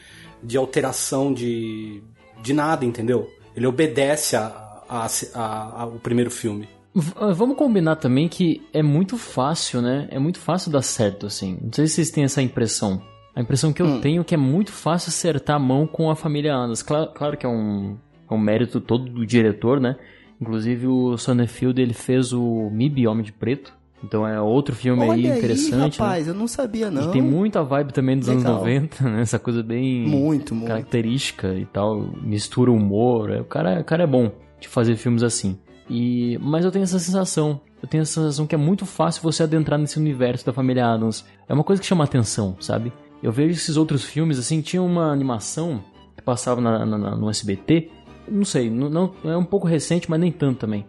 Speaker 2: de alteração de, de nada, entendeu? Ele obedece a, a, a- a- o primeiro filme.
Speaker 3: V- ah, Vamos combinar também que é muito fácil, né? É muito fácil dar certo, assim. Não sei se vocês têm essa impressão. A impressão que eu
Speaker 1: Hum.
Speaker 3: tenho é que é muito fácil acertar a mão com a família Adams. Claro, claro que é um, é um mérito todo do diretor, né? Inclusive o Sonnenfeld, ele fez o MIB, Homem de Preto. Então é outro filme aí
Speaker 1: Olha
Speaker 3: interessante, né?
Speaker 1: rapaz, eu não sabia não.
Speaker 3: E tem muita vibe também dos anos
Speaker 1: Legal.
Speaker 3: 90, né? Essa coisa bem
Speaker 1: Muito, muito.
Speaker 3: característica e tal, mistura humor. é, O cara, o cara é bom de fazer filmes assim. E mas eu tenho essa sensação, eu tenho essa sensação que é muito fácil você adentrar nesse universo da família Adams. É uma coisa que chama atenção, sabe? Eu vejo esses outros filmes assim, tinha uma animação que passava na- na- na- no SBT, não sei, não, não- é um pouco recente, mas nem tanto também,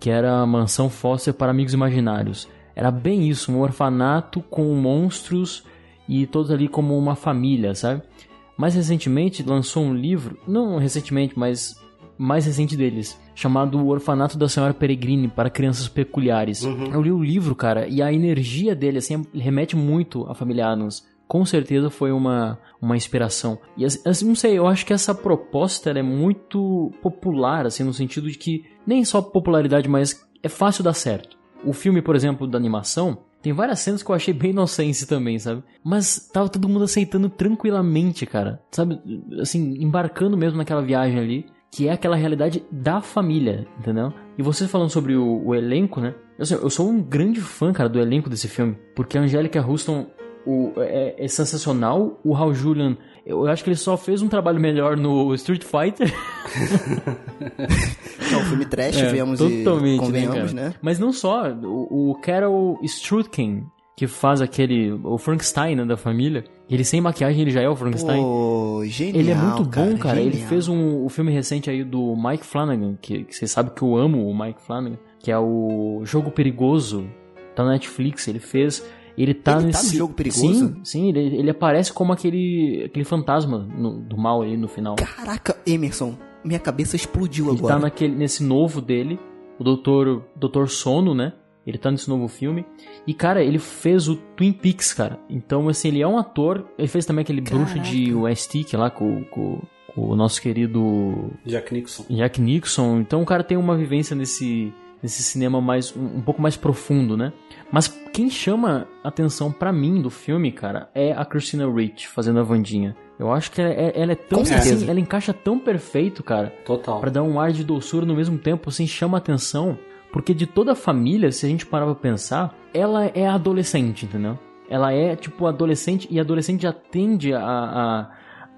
Speaker 3: que era a Mansão Foster para Amigos Imaginários. Era bem isso, um orfanato com monstros e todos ali como uma família, sabe? Mais recentemente lançou um livro, não recentemente, mas mais recente deles, chamado O Orfanato da Senhora Peregrine para Crianças Peculiares. Eu li o livro, cara, e a energia dele assim remete muito à família Adams. Com certeza foi uma, uma inspiração. E assim, assim, não sei, eu acho que essa proposta é muito popular, assim, no sentido de que nem só popularidade, mas é fácil dar certo. O filme, por exemplo, da animação, tem várias cenas que eu achei bem inocente também, sabe? Mas tava todo mundo aceitando tranquilamente, cara. Sabe? Assim, embarcando mesmo naquela viagem ali, que é aquela realidade da família, entendeu? E você falando sobre o, o elenco, né? Eu, sei, eu sou um grande fã, cara, do elenco desse filme. Porque a Angélica Houston o, é, é sensacional. O Raul Julian, eu acho que ele só fez um trabalho melhor no Street Fighter.
Speaker 1: É um filme trash,
Speaker 3: É,
Speaker 1: vemos
Speaker 3: totalmente,
Speaker 1: e convenhamos,
Speaker 3: né,
Speaker 1: né?
Speaker 3: Mas não só, o, o Carol Strutkin, que faz aquele, o Frankenstein né, da família, ele sem maquiagem ele já é o Frankenstein.
Speaker 1: Pô, genial,
Speaker 3: ele é muito bom, cara. Ele fez um, o filme recente aí do Mike Flanagan, que, que você sabe que eu amo o Mike Flanagan, que é o Jogo Perigoso, tá na Netflix. Ele fez. Ele tá
Speaker 1: Ele tá
Speaker 3: nesse.
Speaker 1: no Jogo Perigoso?
Speaker 3: Sim, sim ele, ele aparece como aquele, aquele fantasma no- do mal aí no final.
Speaker 1: Caraca, Emerson, minha cabeça explodiu
Speaker 3: Ele
Speaker 1: agora.
Speaker 3: tá naquele, nesse novo dele, o Doutor, Doutor Sono, né? Ele tá nesse novo filme. E, cara, ele fez o Twin Peaks, cara. Então, assim, ele é um ator. Ele fez também aquele bruxo de West Stick lá com, com, com o nosso querido
Speaker 2: Jack Nixon.
Speaker 3: Jack Nixon. Então, o cara tem uma vivência nesse, nesse cinema mais um, um pouco mais profundo, né? Mas quem chama atenção pra mim do filme, cara, é a Christina Ricci fazendo a Vandinha. Eu acho que ela é, ela é tão assim, ela encaixa tão perfeito, cara.
Speaker 2: Total.
Speaker 3: Pra dar um ar de doçura no mesmo tempo, assim, chama atenção. Porque de toda a família, se a gente parar pra pensar, ela é adolescente, entendeu? Ela é, tipo, adolescente, e adolescente já tende a,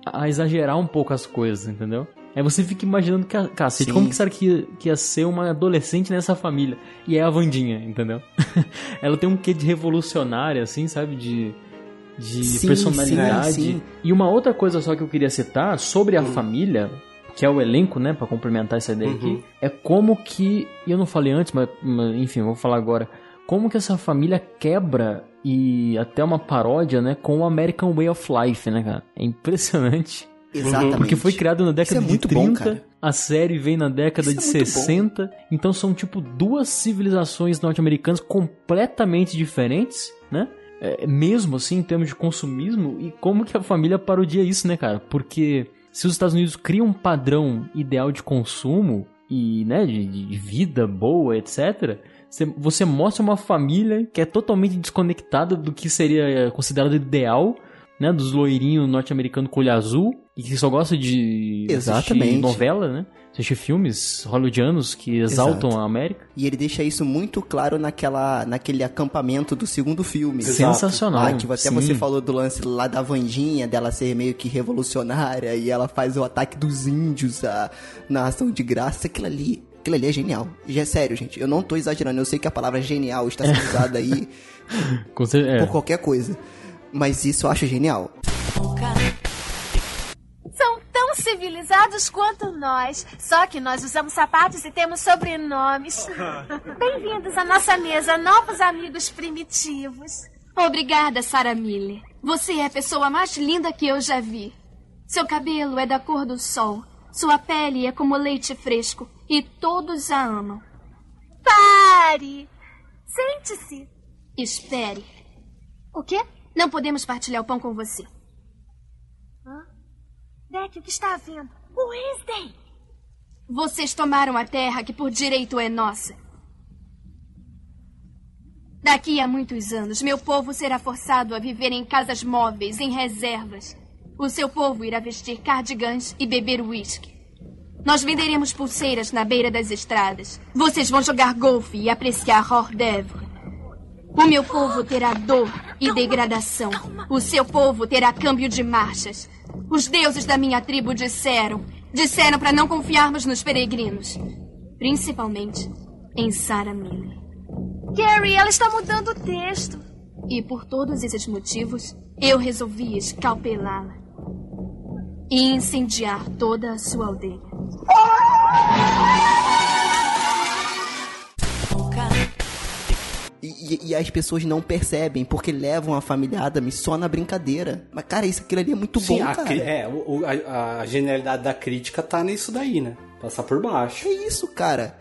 Speaker 3: a, a exagerar um pouco as coisas, entendeu? Aí você fica imaginando, ca- cacete,
Speaker 1: Sim.
Speaker 3: como que será que ia, que ia ser uma adolescente nessa família? E é a Vandinha, entendeu? ela tem um quê de revolucionária, assim, sabe? De, de
Speaker 1: Sim,
Speaker 3: personalidade.
Speaker 1: sim, sim.
Speaker 3: E uma outra coisa só que eu queria citar sobre a família, que é o elenco, né, Pra complementar essa ideia aqui, é como que, e eu não falei antes, mas, mas, enfim, eu vou falar agora, como que essa família quebra e até uma paródia, né, com o American Way of Life, né, cara? É impressionante.
Speaker 1: Exatamente.
Speaker 3: Porque foi criado na década
Speaker 1: é
Speaker 3: de
Speaker 1: muito bom,
Speaker 3: 30,
Speaker 1: cara.
Speaker 3: a série vem na década
Speaker 1: Isso
Speaker 3: de
Speaker 1: é muito
Speaker 3: 60, então são tipo duas civilizações norte-americanas completamente diferentes, né? É, mesmo assim, em termos de consumismo, e como que a família parodia isso, né, cara? Porque se os Estados Unidos criam um padrão ideal de consumo e, né, de, de vida boa, etc., você, mostra uma família que é totalmente desconectada do que seria considerado ideal né? Dos loirinhos norte-americanos com olho azul e que só gosta de
Speaker 1: Exatamente.
Speaker 3: novela, né? Assistir filmes hollywoodianos que exaltam
Speaker 1: Exato.
Speaker 3: a América.
Speaker 1: E ele deixa isso muito claro naquela, naquele acampamento do segundo filme.
Speaker 2: Exato.
Speaker 3: Sensacional.
Speaker 1: Ah, que até
Speaker 3: sim.
Speaker 1: você falou do lance lá da Vandinha, dela ser meio que revolucionária, e ela faz o ataque dos índios a, na ação de graça. Aquilo ali, aquilo ali é genial. E é sério, gente. Eu não tô exagerando, eu sei que a palavra genial está sendo usada aí
Speaker 3: é.
Speaker 1: por qualquer coisa. Mas isso eu acho genial.
Speaker 5: São tão civilizados quanto nós. Só que nós usamos sapatos e temos sobrenomes. Bem-vindos à nossa mesa, novos amigos primitivos.
Speaker 6: Obrigada, Sarah Miller. Você é a pessoa mais linda que eu já vi. Seu cabelo é da cor do sol. Sua pele é como leite fresco. E todos a amam.
Speaker 5: Pare! Sente-se.
Speaker 6: Espere. O quê? Não podemos partilhar o pão com você.
Speaker 5: O que está havendo? Wednesday!
Speaker 6: Vocês tomaram a terra que por direito é nossa. Daqui a muitos anos, meu povo será forçado a viver em casas móveis, em reservas. O seu povo irá vestir cardigans e beber uísque. Nós venderemos pulseiras na beira das estradas. Vocês vão jogar golfe e apreciar hors d'oeuvre. O meu povo terá dor e degradação. O seu povo terá câmbio de marchas. Os deuses da minha tribo disseram. Disseram para não confiarmos nos peregrinos. Principalmente em Sarah Miller.
Speaker 5: Gary, ela está mudando o texto.
Speaker 6: E por todos esses motivos, eu resolvi escalpelá-la. E incendiar toda a sua aldeia.
Speaker 1: E, as pessoas não percebem, porque levam a família Adams só na brincadeira. Mas, cara, isso aquilo ali é muito
Speaker 2: Sim,
Speaker 1: bom,
Speaker 2: a,
Speaker 1: cara.
Speaker 2: é, o- a, a genialidade da crítica tá nisso daí, né? Passar por baixo.
Speaker 1: É isso, cara.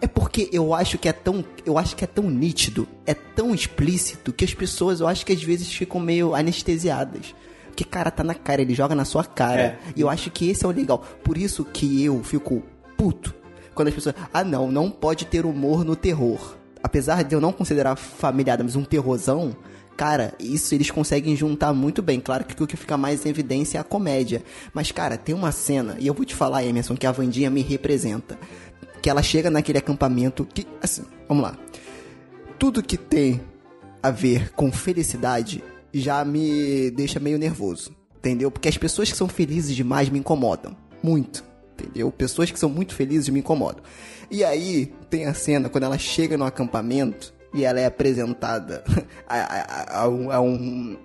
Speaker 1: É porque eu acho que é tão, eu acho que é tão nítido, é tão explícito que as pessoas, eu acho que às vezes ficam meio anestesiadas. Porque cara tá na cara, ele joga na sua cara.
Speaker 2: É.
Speaker 1: E eu acho que esse é o legal. Por isso que eu fico puto quando as pessoas, ah, não, não pode ter humor no terror. Apesar de eu não considerar Família Adams um terrorzão, Cara, isso eles conseguem juntar muito bem. Claro que o que fica mais em evidência é a comédia. Mas, cara, tem uma cena, e eu vou te falar, Emerson, que a Vandinha me representa. Que ela chega naquele acampamento que. Assim, vamos lá. Tudo que tem a ver com felicidade já me deixa meio nervoso. Entendeu? Porque as pessoas que são felizes demais me incomodam. Muito. Entendeu? Pessoas que são muito felizes me incomodam. E aí, tem a cena quando ela chega no acampamento e ela é apresentada a, a- a um, a um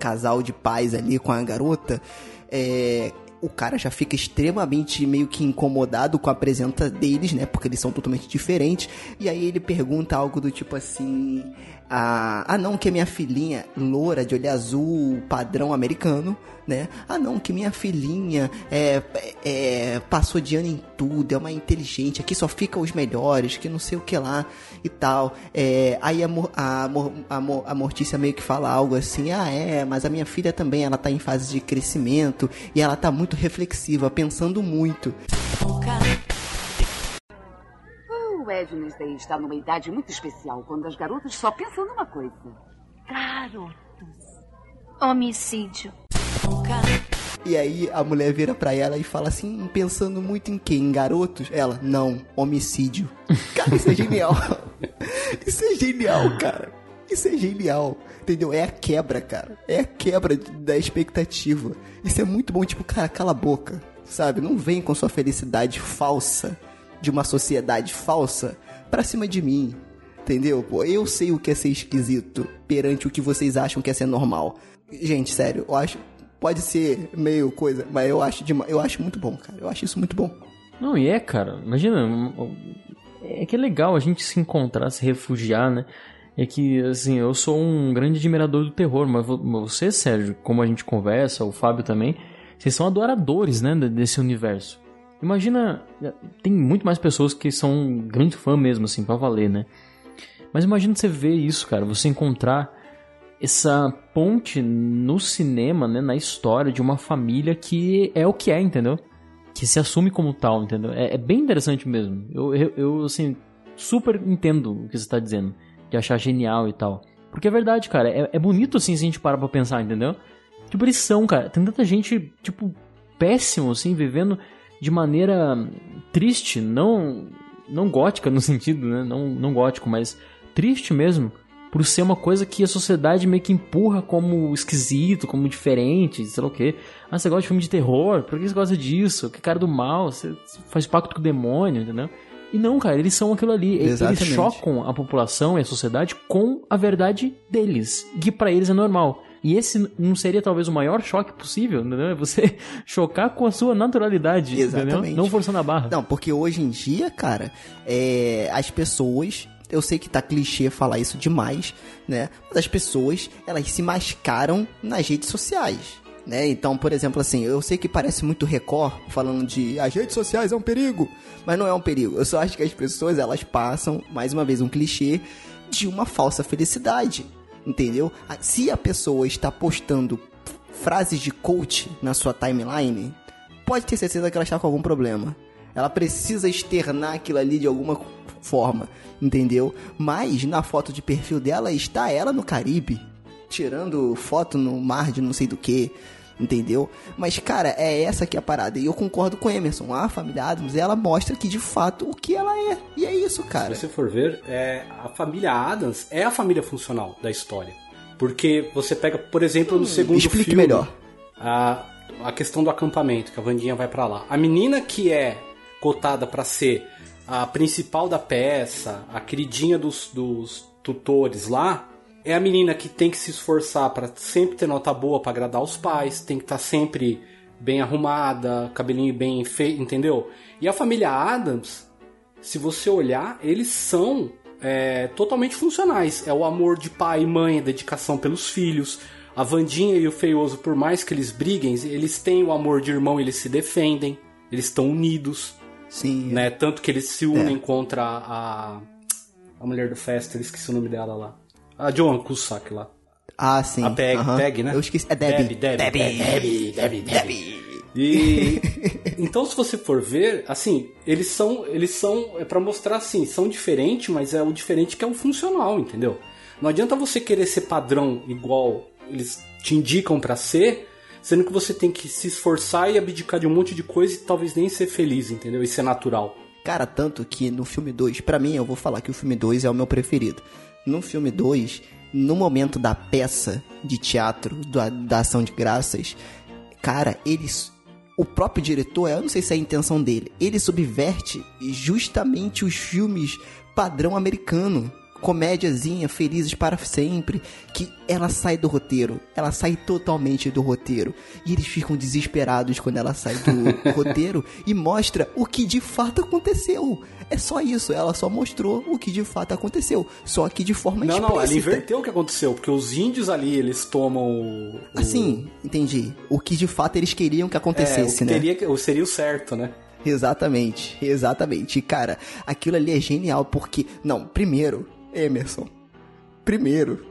Speaker 1: casal de pais ali com a garota. É, o cara já fica extremamente meio que incomodado com a presença deles, né? Porque eles são totalmente diferentes. E aí ele pergunta algo do tipo assim: Ah, ah não, que minha filhinha, loura, de olho azul, padrão americano, né? Ah não, que minha filhinha é, é, passou de ano em tudo, é uma inteligente, aqui só ficam os melhores, que não sei o que lá e tal. É, aí a, a, a, a Mortícia meio que fala algo assim, ah é, mas a minha filha também, ela tá em fase de crescimento e ela tá muito reflexiva, pensando muito.
Speaker 7: O Wednesday está numa idade muito especial, quando as garotas só pensam numa coisa. Garotos.
Speaker 6: Homicídio.
Speaker 1: E aí a mulher vira pra ela e fala assim, pensando muito em quem? Em garotos? Ela, não, homicídio. Cara, isso é genial. Isso é genial, cara. Isso é genial. Entendeu? É a quebra, cara. É a quebra da expectativa. Isso é muito bom. Tipo, cara, cala a boca. Sabe? Não vem com sua felicidade falsa de uma sociedade falsa pra cima de mim. Entendeu? Pô, eu sei o que é ser esquisito perante o que vocês acham que é ser normal. Gente, sério, eu acho. Pode ser meio coisa, mas eu acho, dema- eu acho muito bom, cara. Eu acho isso muito bom.
Speaker 3: Não, e é, cara. Imagina. É que é legal a gente se encontrar, se refugiar, né? É que, assim, eu sou um grande admirador do terror, mas vo- você, Sérgio, como a gente conversa, o Fábio também, vocês são adoradores, né, de- desse universo. Imagina, tem muito mais pessoas que são grande fã mesmo, assim, pra valer, né? Mas imagina você ver isso, cara, você encontrar essa ponte no cinema, né, na história de uma família que é o que é, entendeu? Que se assume como tal, entendeu? É, é bem interessante mesmo. Eu, eu, eu, assim, super entendo o que você tá dizendo, de achar genial e tal. Porque é verdade, cara, é, é bonito assim se a gente parar pra pensar, entendeu? Tipo, eles são, cara. Tem tanta gente, tipo, péssimo, assim, vivendo de maneira triste, não não gótica no sentido, né? Não, não gótico, mas triste mesmo. Por ser uma coisa que a sociedade meio que empurra como esquisito, como diferente, sei lá o quê. Ah, você gosta de filme de terror? Por que você gosta disso? Que cara do mal? Você faz pacto com o demônio, entendeu? E não, cara, eles são aquilo ali.
Speaker 1: Exatamente.
Speaker 3: Eles chocam a população e a sociedade com a verdade deles, que pra eles é normal. E esse não seria talvez o maior choque possível, entendeu? É você chocar com a sua naturalidade,
Speaker 1: Exatamente.
Speaker 3: entendeu? Não forçando a barra.
Speaker 1: Não, porque hoje em dia, cara, é, as pessoas. Eu sei que tá clichê falar isso demais, né? Mas as pessoas, elas se mascaram nas redes sociais. Né? Então, por exemplo, assim, eu sei que parece muito Record falando de as redes sociais é um perigo, mas não é um perigo. Eu só acho que as pessoas elas passam, mais uma vez, um clichê de uma falsa felicidade, entendeu? Ah, Se a pessoa está postando frases de coach na sua timeline, pode ter certeza que ela está com algum problema. Ela precisa externar aquilo ali de alguma forma, entendeu? Mas na foto de perfil dela está ela no Caribe, tirando foto no mar de não sei do que, entendeu? Mas cara, é essa que é a parada. E eu concordo com o Emerson. A família Adams, ela mostra que de fato o que ela é. E é isso, cara.
Speaker 2: Se você for ver, é, a família Adams é a família funcional da história. Porque você pega, por exemplo, no segundo
Speaker 1: Hum, explique
Speaker 2: filme...
Speaker 1: melhor.
Speaker 2: A, a questão do acampamento, que a Vandinha vai pra lá. A menina que é cotada pra ser a principal da peça, a queridinha dos, dos tutores lá, é a menina que tem que se esforçar pra sempre ter nota boa pra agradar os pais, tem que estar sempre bem arrumada, cabelinho bem feito, entendeu? E a família Adams, se você olhar, eles são é, totalmente funcionais. É o amor de pai e mãe, a dedicação pelos filhos. A Vandinha e o Feioso, por mais que eles briguem, eles têm o amor de irmão, eles se defendem, eles estão unidos,
Speaker 1: Sim.
Speaker 2: né? Tanto que eles se unem contra a, a mulher do Fester, esqueci o nome dela lá. A Joan Cusack lá.
Speaker 1: Ah, sim.
Speaker 2: A Peg,
Speaker 1: Aham.
Speaker 2: Peg, né?
Speaker 1: Eu esqueci. É Debbie.
Speaker 2: Debbie, Debbie,
Speaker 1: Debbie.
Speaker 2: Debbie, Debbie, E então se você for ver, assim, eles são eles são é para mostrar assim, são diferentes, mas é o diferente que é o funcional, entendeu? Não adianta você querer ser padrão igual eles te indicam pra ser, sendo que você tem que se esforçar e abdicar de um monte de coisa e talvez nem ser feliz, entendeu? E ser natural.
Speaker 1: Cara, tanto que no filme 2, pra mim, eu vou falar que o filme 2 é o meu preferido. No filme 2, no momento da peça de teatro, da, da ação de graças, cara, eles. O próprio diretor, eu não sei se é a intenção dele, ele subverte justamente os filmes padrão americano. Comédiazinha, felizes para sempre, que ela sai do roteiro, ela sai totalmente do roteiro. E eles ficam desesperados quando ela sai do roteiro e mostra o que de fato aconteceu. É só isso, ela só mostrou o que de fato aconteceu, só que de forma
Speaker 2: Não, não, ela
Speaker 1: explícita.
Speaker 2: inverteu o que aconteceu, porque os índios ali, eles tomam o,
Speaker 1: Assim, entendi. O que de fato eles queriam que
Speaker 2: é, o
Speaker 1: acontecesse,
Speaker 2: que
Speaker 1: né?
Speaker 2: teria seria o certo, né?
Speaker 1: Exatamente, exatamente. E, cara, aquilo ali é genial porque. Não, primeiro, Emerson. Primeiro,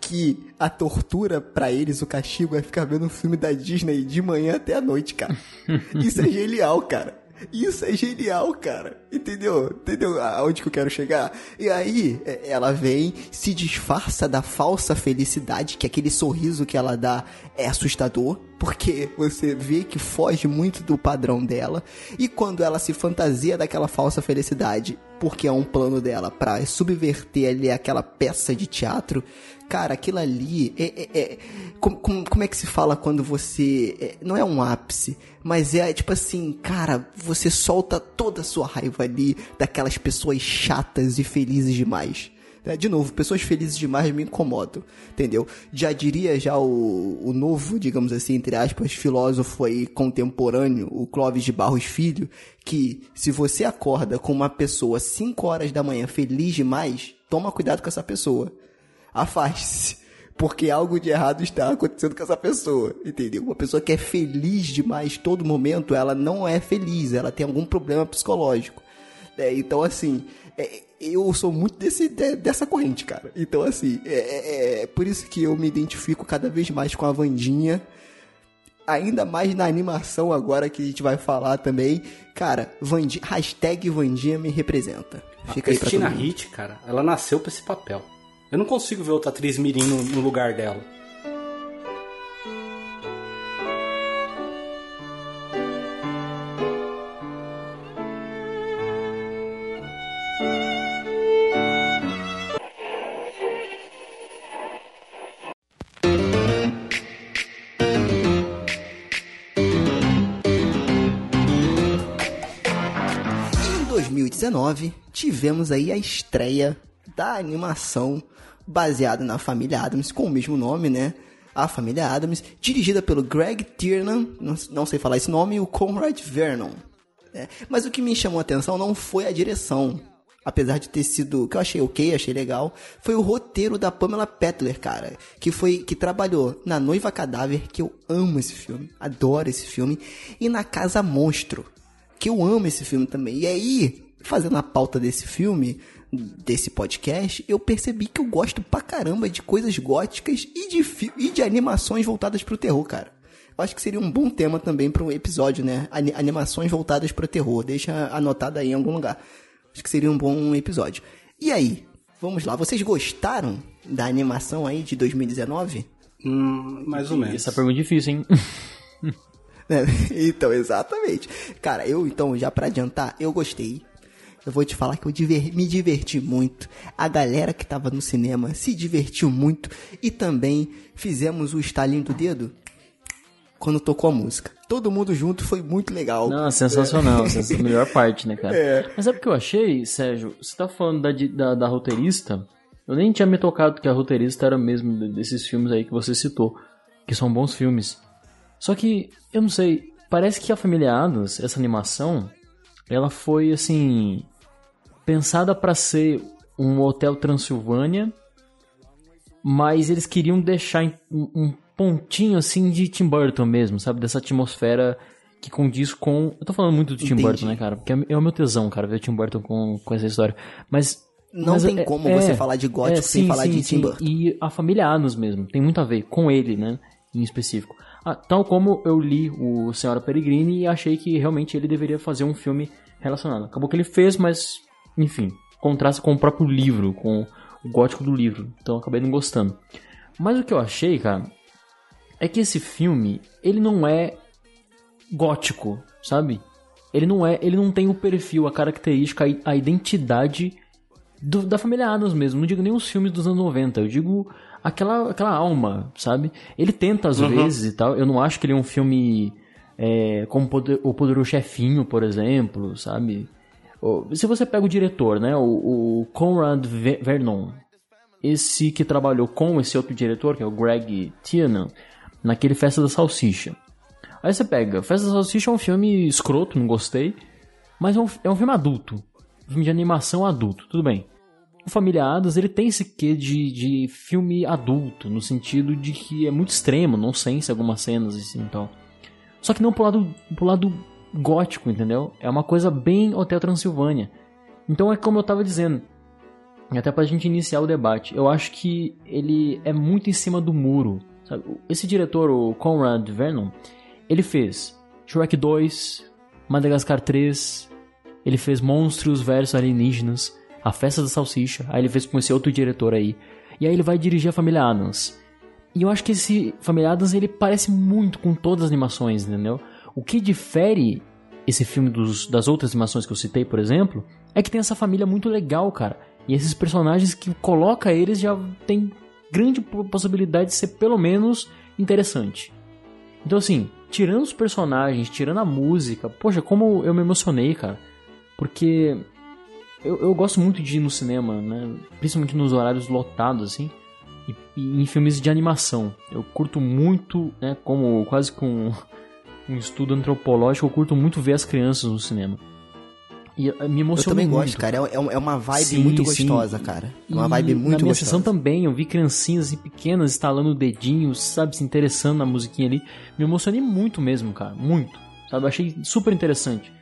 Speaker 1: que a tortura pra eles, o castigo, é ficar vendo um filme da Disney de manhã até a noite, cara. Isso é genial, cara. Isso é genial, cara. Entendeu? Entendeu aonde que eu quero chegar? E aí, é, ela vem, se disfarça da falsa felicidade, que aquele sorriso que ela dá é assustador, porque você vê que foge muito do padrão dela. E quando ela se fantasia daquela falsa felicidade, porque é um plano dela pra subverter ali aquela peça de teatro, cara, aquilo ali é. é- é- como, como, como é que se fala quando você. é, não é um ápice, mas é tipo assim, cara, você solta toda a sua raiva ali daquelas pessoas chatas e felizes demais. Né? De novo, pessoas felizes demais me incomodam, entendeu? Já diria já o, o novo, digamos assim, entre aspas, filósofo aí contemporâneo, o Clóvis de Barros Filho, que se você acorda com uma pessoa 5 horas da manhã feliz demais, toma cuidado com essa pessoa. Afaste-se. Porque algo de errado está acontecendo com essa pessoa, entendeu? Uma pessoa que é feliz demais todo momento, ela não é feliz, ela tem algum problema psicológico. É, então, assim, é, eu sou muito desse, de- dessa corrente, cara. Então, assim, é, é- é por isso que eu me identifico cada vez mais com a Vandinha. Ainda mais na animação agora que a gente vai falar também. Cara, Vandinha, hashtag Vandinha me representa. Fica
Speaker 2: a
Speaker 1: mundo.
Speaker 2: Hitt, cara, ela nasceu pra esse papel. Eu não consigo ver outra atriz mirim no, no lugar dela.
Speaker 1: 2019, tivemos aí a estreia da animação baseada na família Adams, com o mesmo nome, né? A Família Adams, dirigida pelo Greg Tiernan, não, sei falar esse nome, e o Conrad Vernon. né? Mas o que me chamou a atenção não foi a direção, apesar de ter sido, que eu achei ok, achei legal, foi o roteiro da Pamela Petler, cara, que foi que trabalhou na Noiva Cadáver, que eu amo esse filme, adoro esse filme, e na Casa Monstro, que eu amo esse filme também. E aí, fazendo a pauta desse filme, desse podcast, eu percebi que eu gosto pra caramba de coisas góticas e de, e de animações voltadas pro terror, cara. Eu acho que seria um bom tema também para um episódio, né? Ani- animações voltadas pro terror. Deixa anotado aí em algum lugar. Acho que seria um bom episódio. E aí? Vamos lá. Vocês gostaram da animação aí de 2019?
Speaker 2: Hum, mais ou menos.
Speaker 3: Essa pergunta é difícil, hein?
Speaker 1: Né? Então, exatamente. Cara, eu então, já pra adiantar, eu gostei. Eu vou te falar que eu diver- me diverti muito. A galera que tava no cinema se divertiu muito. E também fizemos o estalinho do dedo quando tocou a música. Todo mundo junto foi muito legal.
Speaker 3: Não, sensacional. Essa é a melhor parte, né, cara?
Speaker 1: É.
Speaker 3: Mas sabe o que eu achei, Sérgio? Você tá falando da, da, da roteirista. Eu nem tinha me tocado que a roteirista era mesmo de- desses filmes aí que você citou. Que são bons filmes. Só que, eu não sei, parece que a Família Adams, essa animação, ela foi, assim, pensada pra ser um Hotel Transilvânia, mas eles queriam deixar um, um pontinho, assim, de Tim Burton mesmo, sabe? Dessa atmosfera que condiz com... Eu tô falando muito do Tim
Speaker 1: Entendi.
Speaker 3: Burton, né, cara? Porque é é o meu tesão, cara, ver o Tim Burton com, com essa história. Mas...
Speaker 1: Não
Speaker 3: mas
Speaker 1: tem
Speaker 3: é-
Speaker 1: como
Speaker 3: é-
Speaker 1: você falar de gótico
Speaker 3: é,
Speaker 1: sem
Speaker 3: sim,
Speaker 1: falar
Speaker 3: sim,
Speaker 1: de
Speaker 3: sim.
Speaker 1: Tim Burton.
Speaker 3: E a família Adams mesmo, tem muito a ver com ele, né? Em específico. Ah, tal como eu li o Senhora Peregrine e achei que realmente ele deveria fazer um filme relacionado. Acabou que ele fez, mas, enfim, contrasta com o próprio livro, com o gótico do livro. Então eu acabei não gostando. Mas o que eu achei, cara, é que esse filme, ele não é gótico, sabe? Ele não é, ele não tem o perfil, a característica, a- identidade do- da família Adams mesmo. Não digo nem os filmes dos anos 90, eu digo aquela, aquela alma, sabe? Ele tenta às vezes e tal. Eu não acho que ele é um filme é, como Poder- O Poderoso Chefinho, por exemplo, sabe? Se você pega o diretor, né? O, o Conrad Ve- Vernon, esse que trabalhou com esse outro diretor, que é o Greg Tiernan, naquele Festa da Salsicha. Aí você pega, Festa da Salsicha é um filme escroto, não gostei, mas é um, é um filme adulto. Um filme de animação adulto, tudo bem. O Família Adams, ele tem esse quê de, de filme adulto, no sentido de que é muito extremo, não sense algumas cenas assim, então. Só que não pro lado, pro lado gótico, entendeu? É uma coisa bem Hotel Transilvânia. Então é como eu tava dizendo, até pra gente iniciar o debate, eu acho que ele é muito em cima do muro. Sabe? Esse diretor, o Conrad Vernon, ele fez Shrek 2, Madagascar 3, ele fez Monstros vs Alienígenas, A Festa da Salsicha, aí ele fez com esse outro diretor aí. E aí ele vai dirigir a Família Adams. E eu acho que esse Família Adams, ele parece muito com todas as animações, entendeu? O que difere esse filme dos, das outras animações que eu citei, por exemplo, é que tem essa família muito legal, cara. E esses personagens que coloca eles já tem grande po- possibilidade de ser pelo menos interessante. Então assim, tirando os personagens, tirando a música, poxa, como eu me emocionei, cara. Porque eu, eu gosto muito de ir no cinema, né? Principalmente nos horários lotados, assim. E, e em filmes de animação. Eu curto muito, né? Como quase com um estudo antropológico, eu curto muito ver as crianças no cinema. E eh, me
Speaker 1: Eu
Speaker 3: emociona
Speaker 1: também
Speaker 3: muito.
Speaker 1: gosto, cara. É, é uma vibe
Speaker 3: Sim,
Speaker 1: muito
Speaker 3: sim.
Speaker 1: gostosa, cara. É uma
Speaker 3: E
Speaker 1: vibe muito
Speaker 3: Na minha
Speaker 1: gostosa.
Speaker 3: sessão também, eu vi criancinhas assim, pequenas estalando o dedinho, sabe, se interessando na musiquinha ali. Me emocionei muito mesmo, cara. Muito. Sabe, eu achei super interessante.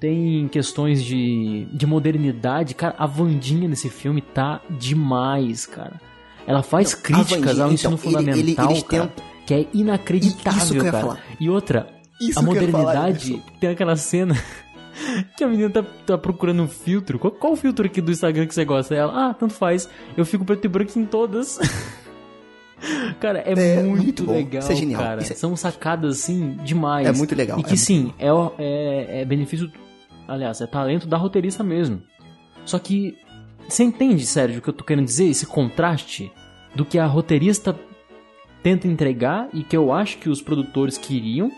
Speaker 3: Tem questões de, de modernidade. Cara, a Vandinha nesse filme tá demais, cara. Ela faz
Speaker 1: a
Speaker 3: críticas
Speaker 1: Wandinha,
Speaker 3: ao ensino
Speaker 1: então, ele- ele-
Speaker 3: fundamental,
Speaker 1: eles
Speaker 3: cara,
Speaker 1: tentam-
Speaker 3: que é inacreditável,
Speaker 1: eu
Speaker 3: cara.
Speaker 1: falar.
Speaker 3: E outra,
Speaker 1: Isso
Speaker 3: a modernidade tem aquela cena que a menina tá, tá procurando um filtro. Qual, qual o filtro aqui do Instagram que você gosta? Ela, ah, tanto faz. Eu fico preto e branco em todas. cara, é,
Speaker 1: É,
Speaker 3: muito,
Speaker 1: muito
Speaker 3: legal,
Speaker 1: Isso é genial.
Speaker 3: cara.
Speaker 1: Isso é-
Speaker 3: São sacadas, assim, demais.
Speaker 1: É muito legal,
Speaker 3: E
Speaker 1: é
Speaker 3: que, sim, é, o- é, é benefício... Aliás, é talento da roteirista mesmo. Só que, você entende, Sérgio, o que eu tô querendo dizer? Esse contraste do que a roteirista tenta entregar e que eu acho que os produtores queriam,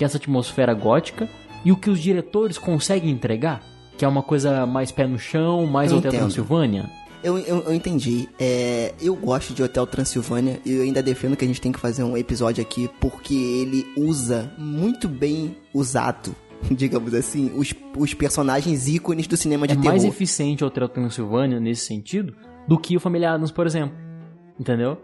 Speaker 3: que é essa atmosfera gótica, e o que os diretores conseguem entregar. Que é uma coisa mais pé no chão, mais
Speaker 1: Eu
Speaker 3: Hotel
Speaker 1: entendo.
Speaker 3: Transilvânia?
Speaker 1: Eu, eu, eu entendi. É, eu gosto de Hotel Transilvânia e eu ainda defendo que a gente tem que fazer um episódio aqui porque ele usa muito bem usado, digamos assim, os, os personagens ícones do cinema de
Speaker 3: é
Speaker 1: terror.
Speaker 3: mais eficiente o Hotel Transilvânia nesse sentido do que o Família Adams, por exemplo. Entendeu?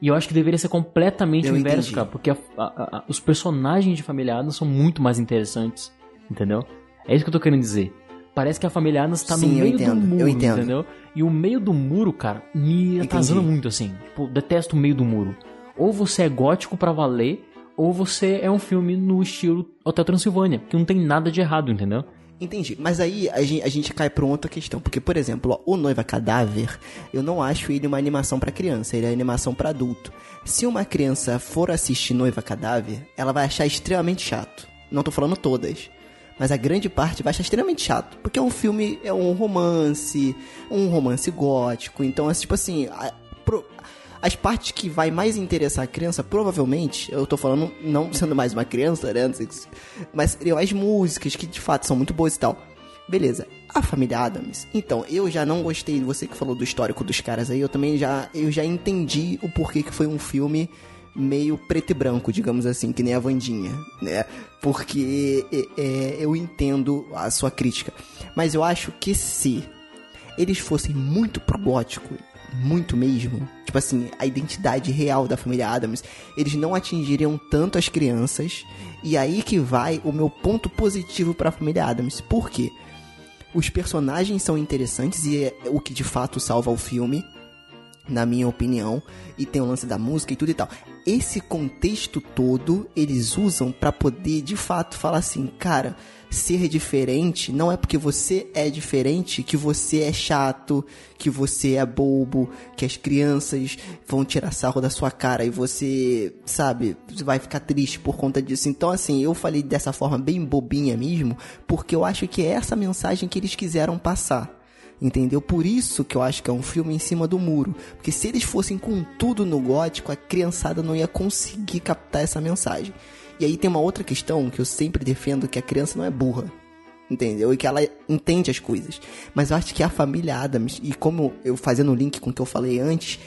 Speaker 3: E eu acho que deveria ser completamente
Speaker 1: Eu
Speaker 3: o inverso,
Speaker 1: entendi.
Speaker 3: cara, porque a- a- a- os personagens de Família Adams são muito mais interessantes, entendeu? É isso que eu tô querendo dizer. Parece que a Família Adams tá
Speaker 1: Sim,
Speaker 3: no meio
Speaker 1: entendo,
Speaker 3: do
Speaker 1: eu
Speaker 3: muro,
Speaker 1: entendo.
Speaker 3: entendeu? E o meio do muro, cara, me atazana muito, assim. Tipo, detesto o meio do muro. Ou você é gótico pra valer, ou você é um filme no estilo Hotel Transilvânia, que não tem nada de errado, entendeu?
Speaker 1: Entendi. Mas aí a gente, a gente cai pra uma outra questão. Porque, por exemplo, ó, o Noiva Cadáver, eu não acho ele uma animação pra criança, ele é animação pra adulto. Se uma criança for assistir Noiva Cadáver, ela vai achar extremamente chato. Não tô falando todas. Mas a grande parte vai achar extremamente chato. Porque é um filme, é um romance, um romance gótico. Então, é tipo assim. a- pro- as partes que vai mais interessar a criança, provavelmente, eu tô falando não sendo mais uma criança, né? Mas seriam as músicas, que de fato são muito boas e tal. Beleza. A família Adams. Então, eu já não gostei, você que falou do histórico dos caras aí, eu também já, eu já entendi o porquê que foi um filme meio preto e branco, digamos assim, que nem a Vandinha, né? Porque é, é, eu entendo a sua crítica. Mas eu acho que se eles fossem muito pro muito mesmo, tipo assim, a identidade real da família Adams, eles não atingiriam tanto as crianças. E aí que vai o meu ponto positivo pra família Adams. Por quê? Os personagens são interessantes e é o que de fato salva o filme, na minha opinião, e tem o lance da música e tudo e tal. Esse contexto todo eles usam pra poder de fato falar assim, cara, ser diferente não é porque você é diferente que você é chato, que você é bobo, que as crianças vão tirar sarro da sua cara e você, sabe, vai ficar triste por conta disso. Então, assim, eu falei dessa forma bem bobinha mesmo, porque eu acho que é essa mensagem que eles quiseram passar. Entendeu? Por isso que eu acho que é um filme em cima do muro. Porque se eles fossem com tudo no gótico, a criançada não ia conseguir captar essa mensagem. E aí tem uma outra questão que eu sempre defendo, que a criança não é burra. Entendeu? E que ela entende as coisas. Mas eu acho que a família Adams, e como eu fazendo o link com o que eu falei antes,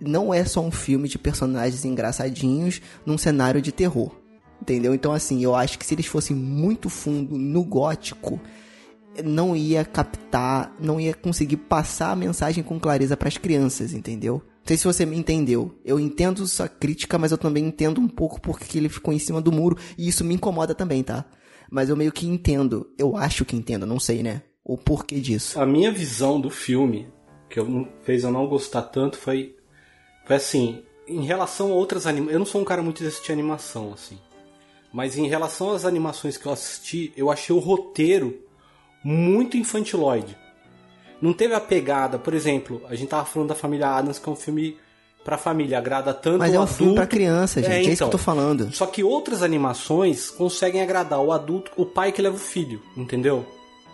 Speaker 1: não é só um filme de personagens engraçadinhos num cenário de terror. Entendeu? Então, assim, eu acho que se eles fossem muito fundo no gótico, não ia captar, não ia conseguir passar a mensagem com clareza para as crianças, entendeu? Não sei se você me entendeu. Eu entendo sua crítica, mas eu também entendo um pouco porque ele ficou em cima do muro e isso me incomoda também, tá? Mas eu meio que entendo, eu acho que entendo, não sei, né? O porquê disso.
Speaker 2: A minha visão do filme, que eu fez eu não gostar tanto, foi, foi assim, em relação a outras animações. Eu não sou um cara muito de assistir animação, assim. Mas em relação às animações que eu assisti, eu achei o roteiro muito infantiloide. Não teve a pegada, por exemplo, a gente tava falando da família Adams, que é um filme pra família, agrada tanto
Speaker 1: Mas
Speaker 2: o
Speaker 1: é um
Speaker 2: adulto.
Speaker 1: filme pra criança, gente. É, isso que
Speaker 2: então.
Speaker 1: eu tô falando.
Speaker 2: Só que outras animações conseguem agradar o adulto, o pai que leva o filho, entendeu?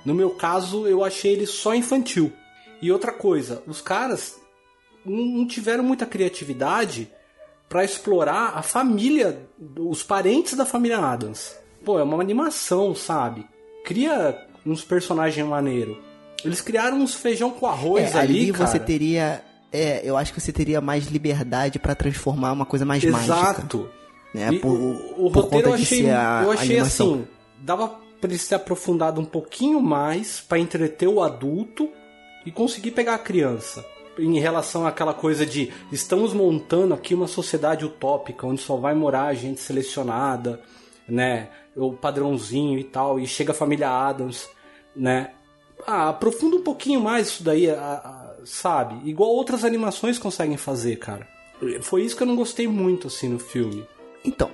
Speaker 2: No meu caso, eu achei ele só infantil. E outra coisa, os caras não não tiveram muita criatividade pra explorar a família, os parentes da família Adams. Pô, é uma animação, sabe? Cria uns personagens maneiros. Eles criaram uns feijão com arroz
Speaker 1: É,
Speaker 2: ali,
Speaker 1: ali
Speaker 2: cara.
Speaker 1: você teria. É, eu acho que você teria mais liberdade pra transformar uma coisa mais mágica.
Speaker 2: Exato.
Speaker 1: Né?
Speaker 2: E
Speaker 1: Por,
Speaker 2: o, o
Speaker 1: por
Speaker 2: roteiro eu achei,
Speaker 1: ser a
Speaker 2: eu achei assim, dava pra ele ser aprofundado um pouquinho mais pra entreter o adulto e conseguir pegar a criança. Em relação àquela coisa de estamos montando aqui uma sociedade utópica onde só vai morar gente selecionada, né? O padrãozinho e tal, e chega a família Adams, né? Ah, aprofunda um pouquinho mais isso daí, a- a- sabe? Igual outras animações conseguem fazer, cara. Foi isso que eu não gostei muito, assim, no filme.
Speaker 1: Então,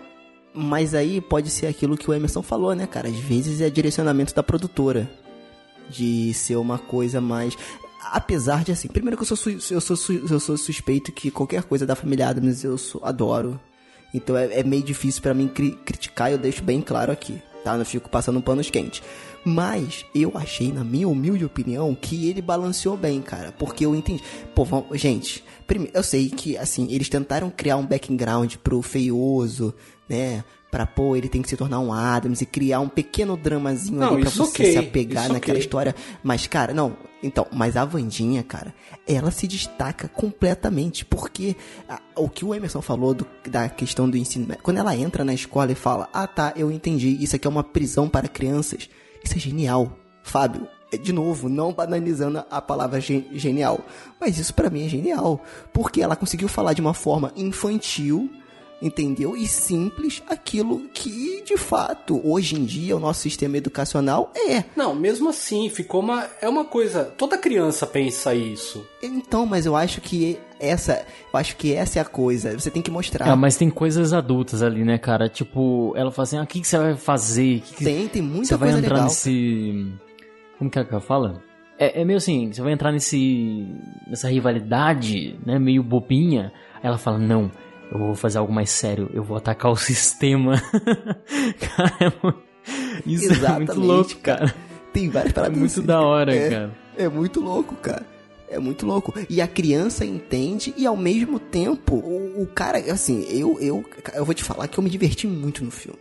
Speaker 1: mas aí pode ser aquilo que o Emerson falou, né, cara? Às vezes é direcionamento da produtora. De ser uma coisa mais. Apesar de assim, primeiro que eu sou, eu sou, eu sou suspeito que qualquer coisa da família Adams eu sou- adoro. Então é, é meio difícil pra mim cri- criticar, eu deixo bem claro aqui, tá? Não fico passando panos quentes. Mas eu achei, na minha humilde opinião, que ele balanceou bem, cara. Porque eu entendi. Pô, vamos, gente, primeiro, eu sei que, assim, eles tentaram criar um background pro feioso, né? Pra pô, ele tem que se tornar um Adams e criar um pequeno dramazinho
Speaker 2: Não,
Speaker 1: ali pra você
Speaker 2: ok,
Speaker 1: se apegar naquela
Speaker 2: ok.
Speaker 1: história. Mas, cara, não. Então, mas a Vandinha, cara, ela se destaca completamente. Porque a- o que o Emerson falou do- da questão do ensino quando ela entra na escola e fala: Ah, tá, eu entendi, isso aqui é uma prisão para crianças. Isso é genial. Fábio, é, de novo, não banalizando a palavra gen- genial. Mas isso pra mim é genial. Porque ela conseguiu falar de uma forma infantil entendeu? E simples aquilo que, de fato, hoje em dia o nosso sistema educacional é.
Speaker 2: Não, mesmo assim, ficou uma. É uma coisa. Toda criança pensa isso.
Speaker 1: Então, mas eu acho que essa, eu acho que essa é a coisa. Você tem que mostrar.
Speaker 3: Ah, mas tem coisas adultas ali, né, cara? Tipo, ela fala assim, ah, o que, que você vai fazer? Que que
Speaker 1: Tem, tem muita
Speaker 3: você vai
Speaker 1: coisa
Speaker 3: entrar
Speaker 1: legal.
Speaker 3: nesse... Como que é que ela fala? É, é meio assim, você vai entrar nesse... Nessa rivalidade, né, meio bobinha. Aí ela fala, não, eu vou fazer algo mais sério. Eu vou atacar o sistema. cara, é muito... Isso é muito
Speaker 1: Exatamente,
Speaker 3: louco, cara.
Speaker 1: Tem várias
Speaker 3: É
Speaker 1: paradas
Speaker 3: muito
Speaker 1: assim.
Speaker 3: da hora,
Speaker 1: É.
Speaker 3: cara.
Speaker 1: É muito louco, cara. É muito louco. E a criança entende e ao mesmo tempo, o, o cara, assim, eu, eu, eu vou te falar que eu me diverti muito no filme.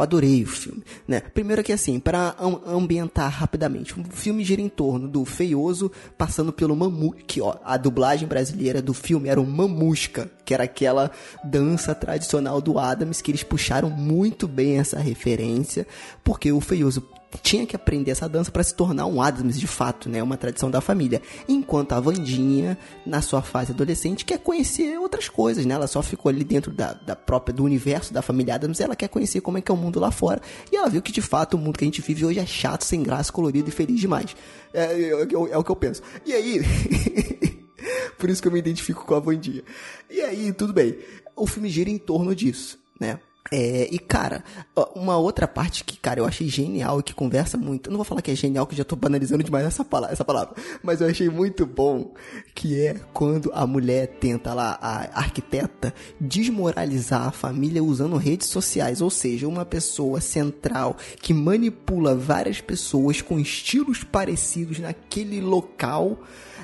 Speaker 1: Eu adorei o filme, né? Primeiro que assim, para ambientar rapidamente, o filme gira em torno do feioso passando pelo mamu, que ó, a dublagem brasileira do filme era o mamusca, que era aquela dança tradicional do Adams que eles puxaram muito bem essa referência, porque o feioso tinha que aprender essa dança para se tornar um Adams de fato, né? Uma tradição da família. Enquanto a Vandinha, na sua fase adolescente, quer conhecer outras coisas, né? Ela só ficou ali dentro da, da própria, do universo da família Adams, ela quer conhecer como é que é o mundo lá fora. E ela viu que de fato o mundo que a gente vive hoje é chato, sem graça, colorido e feliz demais. É, é, é é o que eu penso. E aí. Por isso que eu me identifico com a Vandinha. E aí, tudo bem. O filme gira em torno disso, né? É, e cara, uma outra parte que, cara, eu achei genial e que conversa muito. Eu não vou falar que é genial, que já tô banalizando demais essa palavra, essa palavra. Mas eu achei muito bom que é quando a mulher tenta lá, a arquiteta, desmoralizar a família usando redes sociais. Ou seja, uma pessoa central que manipula várias pessoas com estilos parecidos naquele local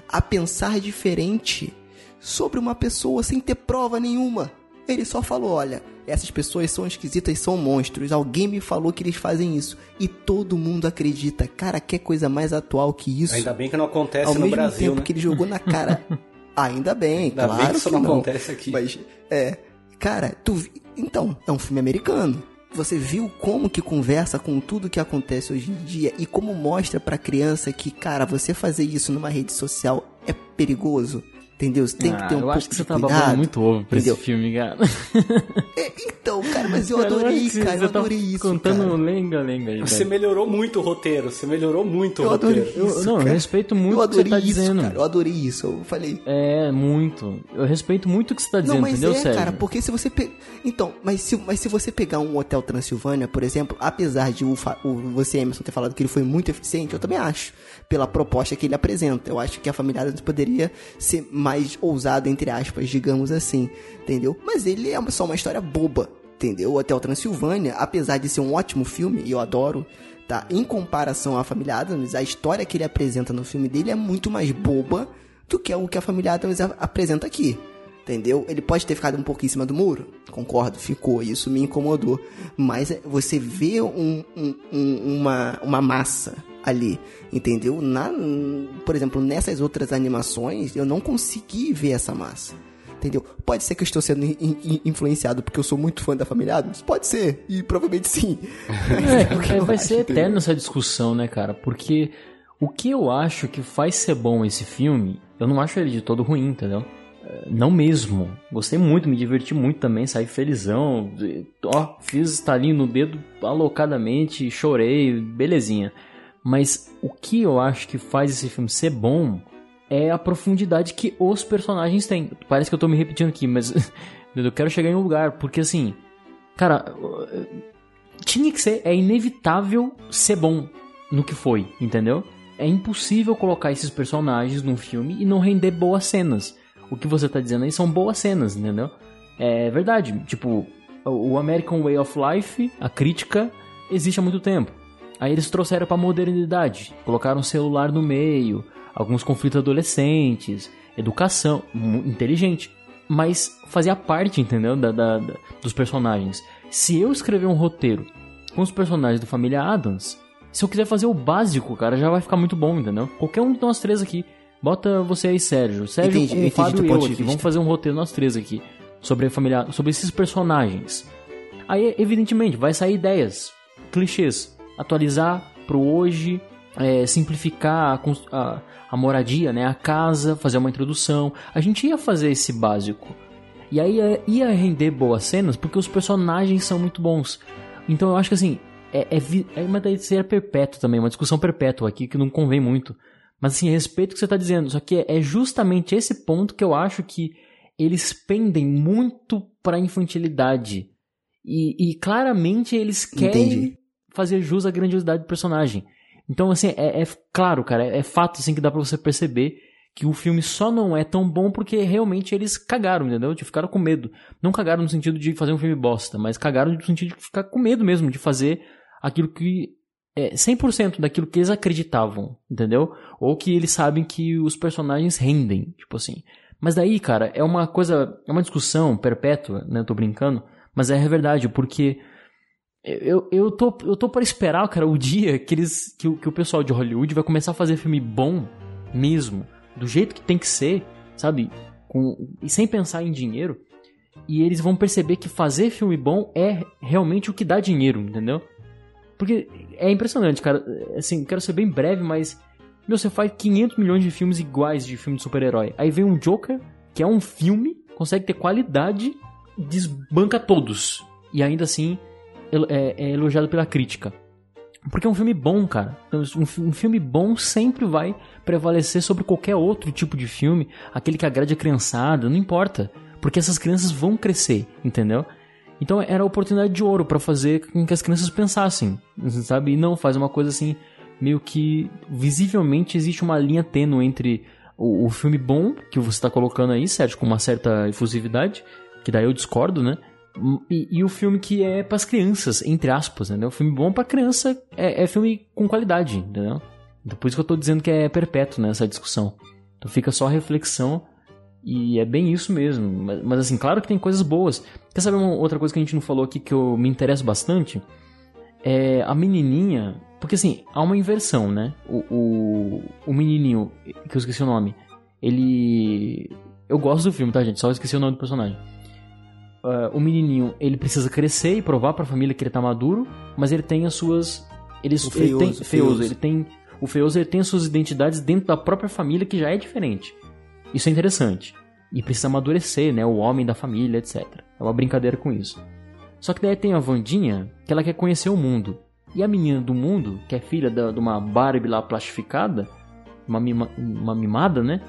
Speaker 1: a pensar diferente sobre uma pessoa sem ter prova nenhuma. Ele só falou: olha, essas pessoas são esquisitas, são monstros. Alguém me falou que eles fazem isso. E todo mundo acredita. Cara, que coisa mais atual que isso?
Speaker 2: Ainda bem que não acontece
Speaker 1: Ao
Speaker 2: no
Speaker 1: mesmo
Speaker 2: Brasil,
Speaker 1: tempo
Speaker 2: né?
Speaker 1: que ele jogou na cara. Ainda bem,
Speaker 2: Ainda
Speaker 1: claro
Speaker 2: bem que isso não
Speaker 1: não
Speaker 2: acontece aqui.
Speaker 1: Mas, é. Cara, tu. vi- Então, é um filme americano. Você viu como que conversa com tudo que acontece hoje em dia e como mostra pra criança que, cara, você fazer isso numa rede social é perigoso. Entendeu? Você tem que
Speaker 3: Ah,
Speaker 1: ter um
Speaker 3: eu
Speaker 1: pouco
Speaker 3: acho que
Speaker 1: de
Speaker 3: você tá
Speaker 1: cuidado.
Speaker 3: babando muito ovo pra
Speaker 1: entendeu?
Speaker 3: esse filme, cara.
Speaker 1: É, então, cara, mas eu
Speaker 3: Cara,
Speaker 1: adorei, cara.
Speaker 3: você
Speaker 1: Eu
Speaker 3: tá
Speaker 1: adorei isso.
Speaker 3: Contando
Speaker 1: cara.
Speaker 3: lenga-lenga aí,
Speaker 2: Você melhorou muito o roteiro, você melhorou muito
Speaker 1: Eu
Speaker 2: o
Speaker 1: adorei
Speaker 2: roteiro.
Speaker 3: Eu-
Speaker 1: isso.
Speaker 3: não, eu
Speaker 1: cara.
Speaker 3: respeito muito
Speaker 1: eu
Speaker 3: o que você
Speaker 1: adorei
Speaker 3: tá
Speaker 1: isso,
Speaker 3: dizendo.
Speaker 1: Cara, eu adorei isso. Eu falei.
Speaker 3: É, muito. Eu respeito muito o que você tá dizendo,
Speaker 1: Não, mas
Speaker 3: entendeu,
Speaker 1: é,
Speaker 3: Sérgio?
Speaker 1: cara, porque se você pe... Então, mas se, mas se você pegar um Hotel Transilvânia, por exemplo, apesar de o, o- você, Emerson, ter falado que ele foi muito eficiente, eu também acho. Pela proposta que ele apresenta. Eu acho que a família Adams poderia ser mais ousado, entre aspas, digamos assim. Entendeu? Mas ele é só uma história boba. Entendeu? O Hotel Transilvânia, apesar de ser um ótimo filme, e eu adoro, tá? Em comparação à família Adams, a história que ele apresenta no filme dele é muito mais boba do que o que a família Adams apresenta aqui. Entendeu? Ele pode ter ficado um pouco em cima do muro. Concordo, ficou. Isso me incomodou. Mas é, você vê um- um- um- uma, uma massa ali. Entendeu? Na, por exemplo, nessas outras animações, eu não consegui ver essa massa. Entendeu? Pode ser que eu estou sendo in- in- influenciado porque eu sou muito fã da família Adams? Pode ser. E provavelmente sim. que
Speaker 3: É,
Speaker 1: eu
Speaker 3: vai
Speaker 1: acho,
Speaker 3: ser
Speaker 1: entendeu?
Speaker 3: eterno essa discussão, né, cara? Porque o que eu acho que faz ser bom esse filme, eu não acho ele de todo ruim, entendeu? Não mesmo. Gostei muito, me diverti muito também, saí felizão. Ó, fiz estalinho no dedo alocadamente, chorei, belezinha. Mas o que eu acho que faz esse filme ser bom é a profundidade que os personagens têm. Parece que eu tô me repetindo aqui, mas eu quero chegar em um lugar, porque assim, cara, tinha que ser, é inevitável ser bom no que foi, entendeu? É impossível colocar esses personagens num filme e não render boas cenas. O que você tá dizendo aí são boas cenas, entendeu? É verdade, tipo, o o American Way of Life, a crítica, existe há muito tempo. Aí eles trouxeram pra modernidade, colocaram celular no meio, alguns conflitos adolescentes, educação, inteligente. Mas fazia parte, entendeu? Da, da- da- dos personagens. Se eu escrever um roteiro com os personagens da família Adams, se eu quiser fazer o básico, cara, já vai ficar muito bom, entendeu? Qualquer um de nós três aqui, bota você aí, Sérgio. Sérgio,
Speaker 1: Entendi, entendi
Speaker 3: Fábio e eu aqui. Vamos fazer um roteiro nós três aqui sobre a família, sobre esses personagens. Aí, evidentemente, vai sair ideias, clichês, atualizar pro hoje, é, simplificar a, a, a moradia, né, a casa, fazer uma introdução. A gente ia fazer esse básico. E aí ia, ia render boas cenas porque os personagens são muito bons. Então eu acho que assim, é, é, é uma daí seria perpétuo também, uma discussão perpétua aqui que não convém muito. Mas assim, respeito o que você está dizendo. Só que é justamente esse ponto que eu acho que eles pendem muito pra infantilidade. E, e claramente eles querem
Speaker 1: Entendi.
Speaker 3: fazer jus à grandiosidade do personagem. Então, assim, é, é claro, cara, é, é fato assim que dá pra você perceber que o filme só não é tão bom porque realmente eles cagaram, entendeu? De ficaram com medo. Não cagaram no sentido de fazer um filme bosta, mas cagaram no sentido de ficar com medo mesmo de fazer aquilo que é 100% daquilo que eles acreditavam, entendeu? Ou que eles sabem que os personagens rendem, tipo assim. Mas daí, cara, é uma coisa, é uma discussão perpétua, né? Eu tô brincando, mas é verdade, porque eu, eu, tô, eu tô para esperar, cara, o dia que eles que, o- que o pessoal de Hollywood vai começar a fazer filme bom mesmo, do jeito que tem que ser, sabe? Com, e sem pensar em dinheiro. E eles vão perceber que fazer filme bom é realmente o que dá dinheiro, entendeu? Porque é impressionante, cara. Assim, quero ser bem breve, mas. Meu, você faz 500 milhões de filmes iguais de filme de super-herói. Aí vem um Joker, que é um filme, consegue ter qualidade, desbanca todos. E ainda assim é, é elogiado pela crítica. Porque é um filme bom, cara. Então, Um, fi- filme bom sempre vai prevalecer sobre qualquer outro tipo de filme. Aquele que agrade a criançada, não importa. Porque essas crianças vão crescer, entendeu? Então era a oportunidade de ouro pra fazer com que as crianças pensassem, sabe? E não faz uma coisa assim, meio que visivelmente existe uma linha tênue entre o, o filme bom, que você tá colocando aí, Sérgio, com uma certa efusividade, que daí eu discordo, né? E, e o filme que é pras crianças, entre aspas, né? O filme bom pra criança é, é filme com qualidade, entendeu? Então, por isso que eu tô dizendo que é perpétuo nessa discussão. Então fica só reflexão e é bem isso mesmo. Mas, mas, assim, claro que tem coisas boas. Quer saber uma outra coisa que a gente não falou aqui que eu me interesso bastante? É a menininha. Porque assim, há uma inversão, né? O, o, o menininho, que eu esqueci o nome, ele. Eu gosto do filme, tá, gente? Só esqueci o nome do personagem. Ah, o menininho, ele precisa crescer e provar pra família que ele tá maduro, mas ele tem as suas. Ele,
Speaker 1: O
Speaker 3: ele
Speaker 1: feioso,
Speaker 3: tem,
Speaker 1: feioso.
Speaker 3: feioso, ele tem. O feioso ele tem as suas identidades dentro da própria família que já é diferente. Isso é interessante. E precisa amadurecer, né? O homem da família, etc. É uma brincadeira com isso. Só que daí tem a Vandinha, que ela quer conhecer o mundo. E a menina do mundo, que é filha da- de uma Barbie lá plastificada, uma, mima- uma mimada, né?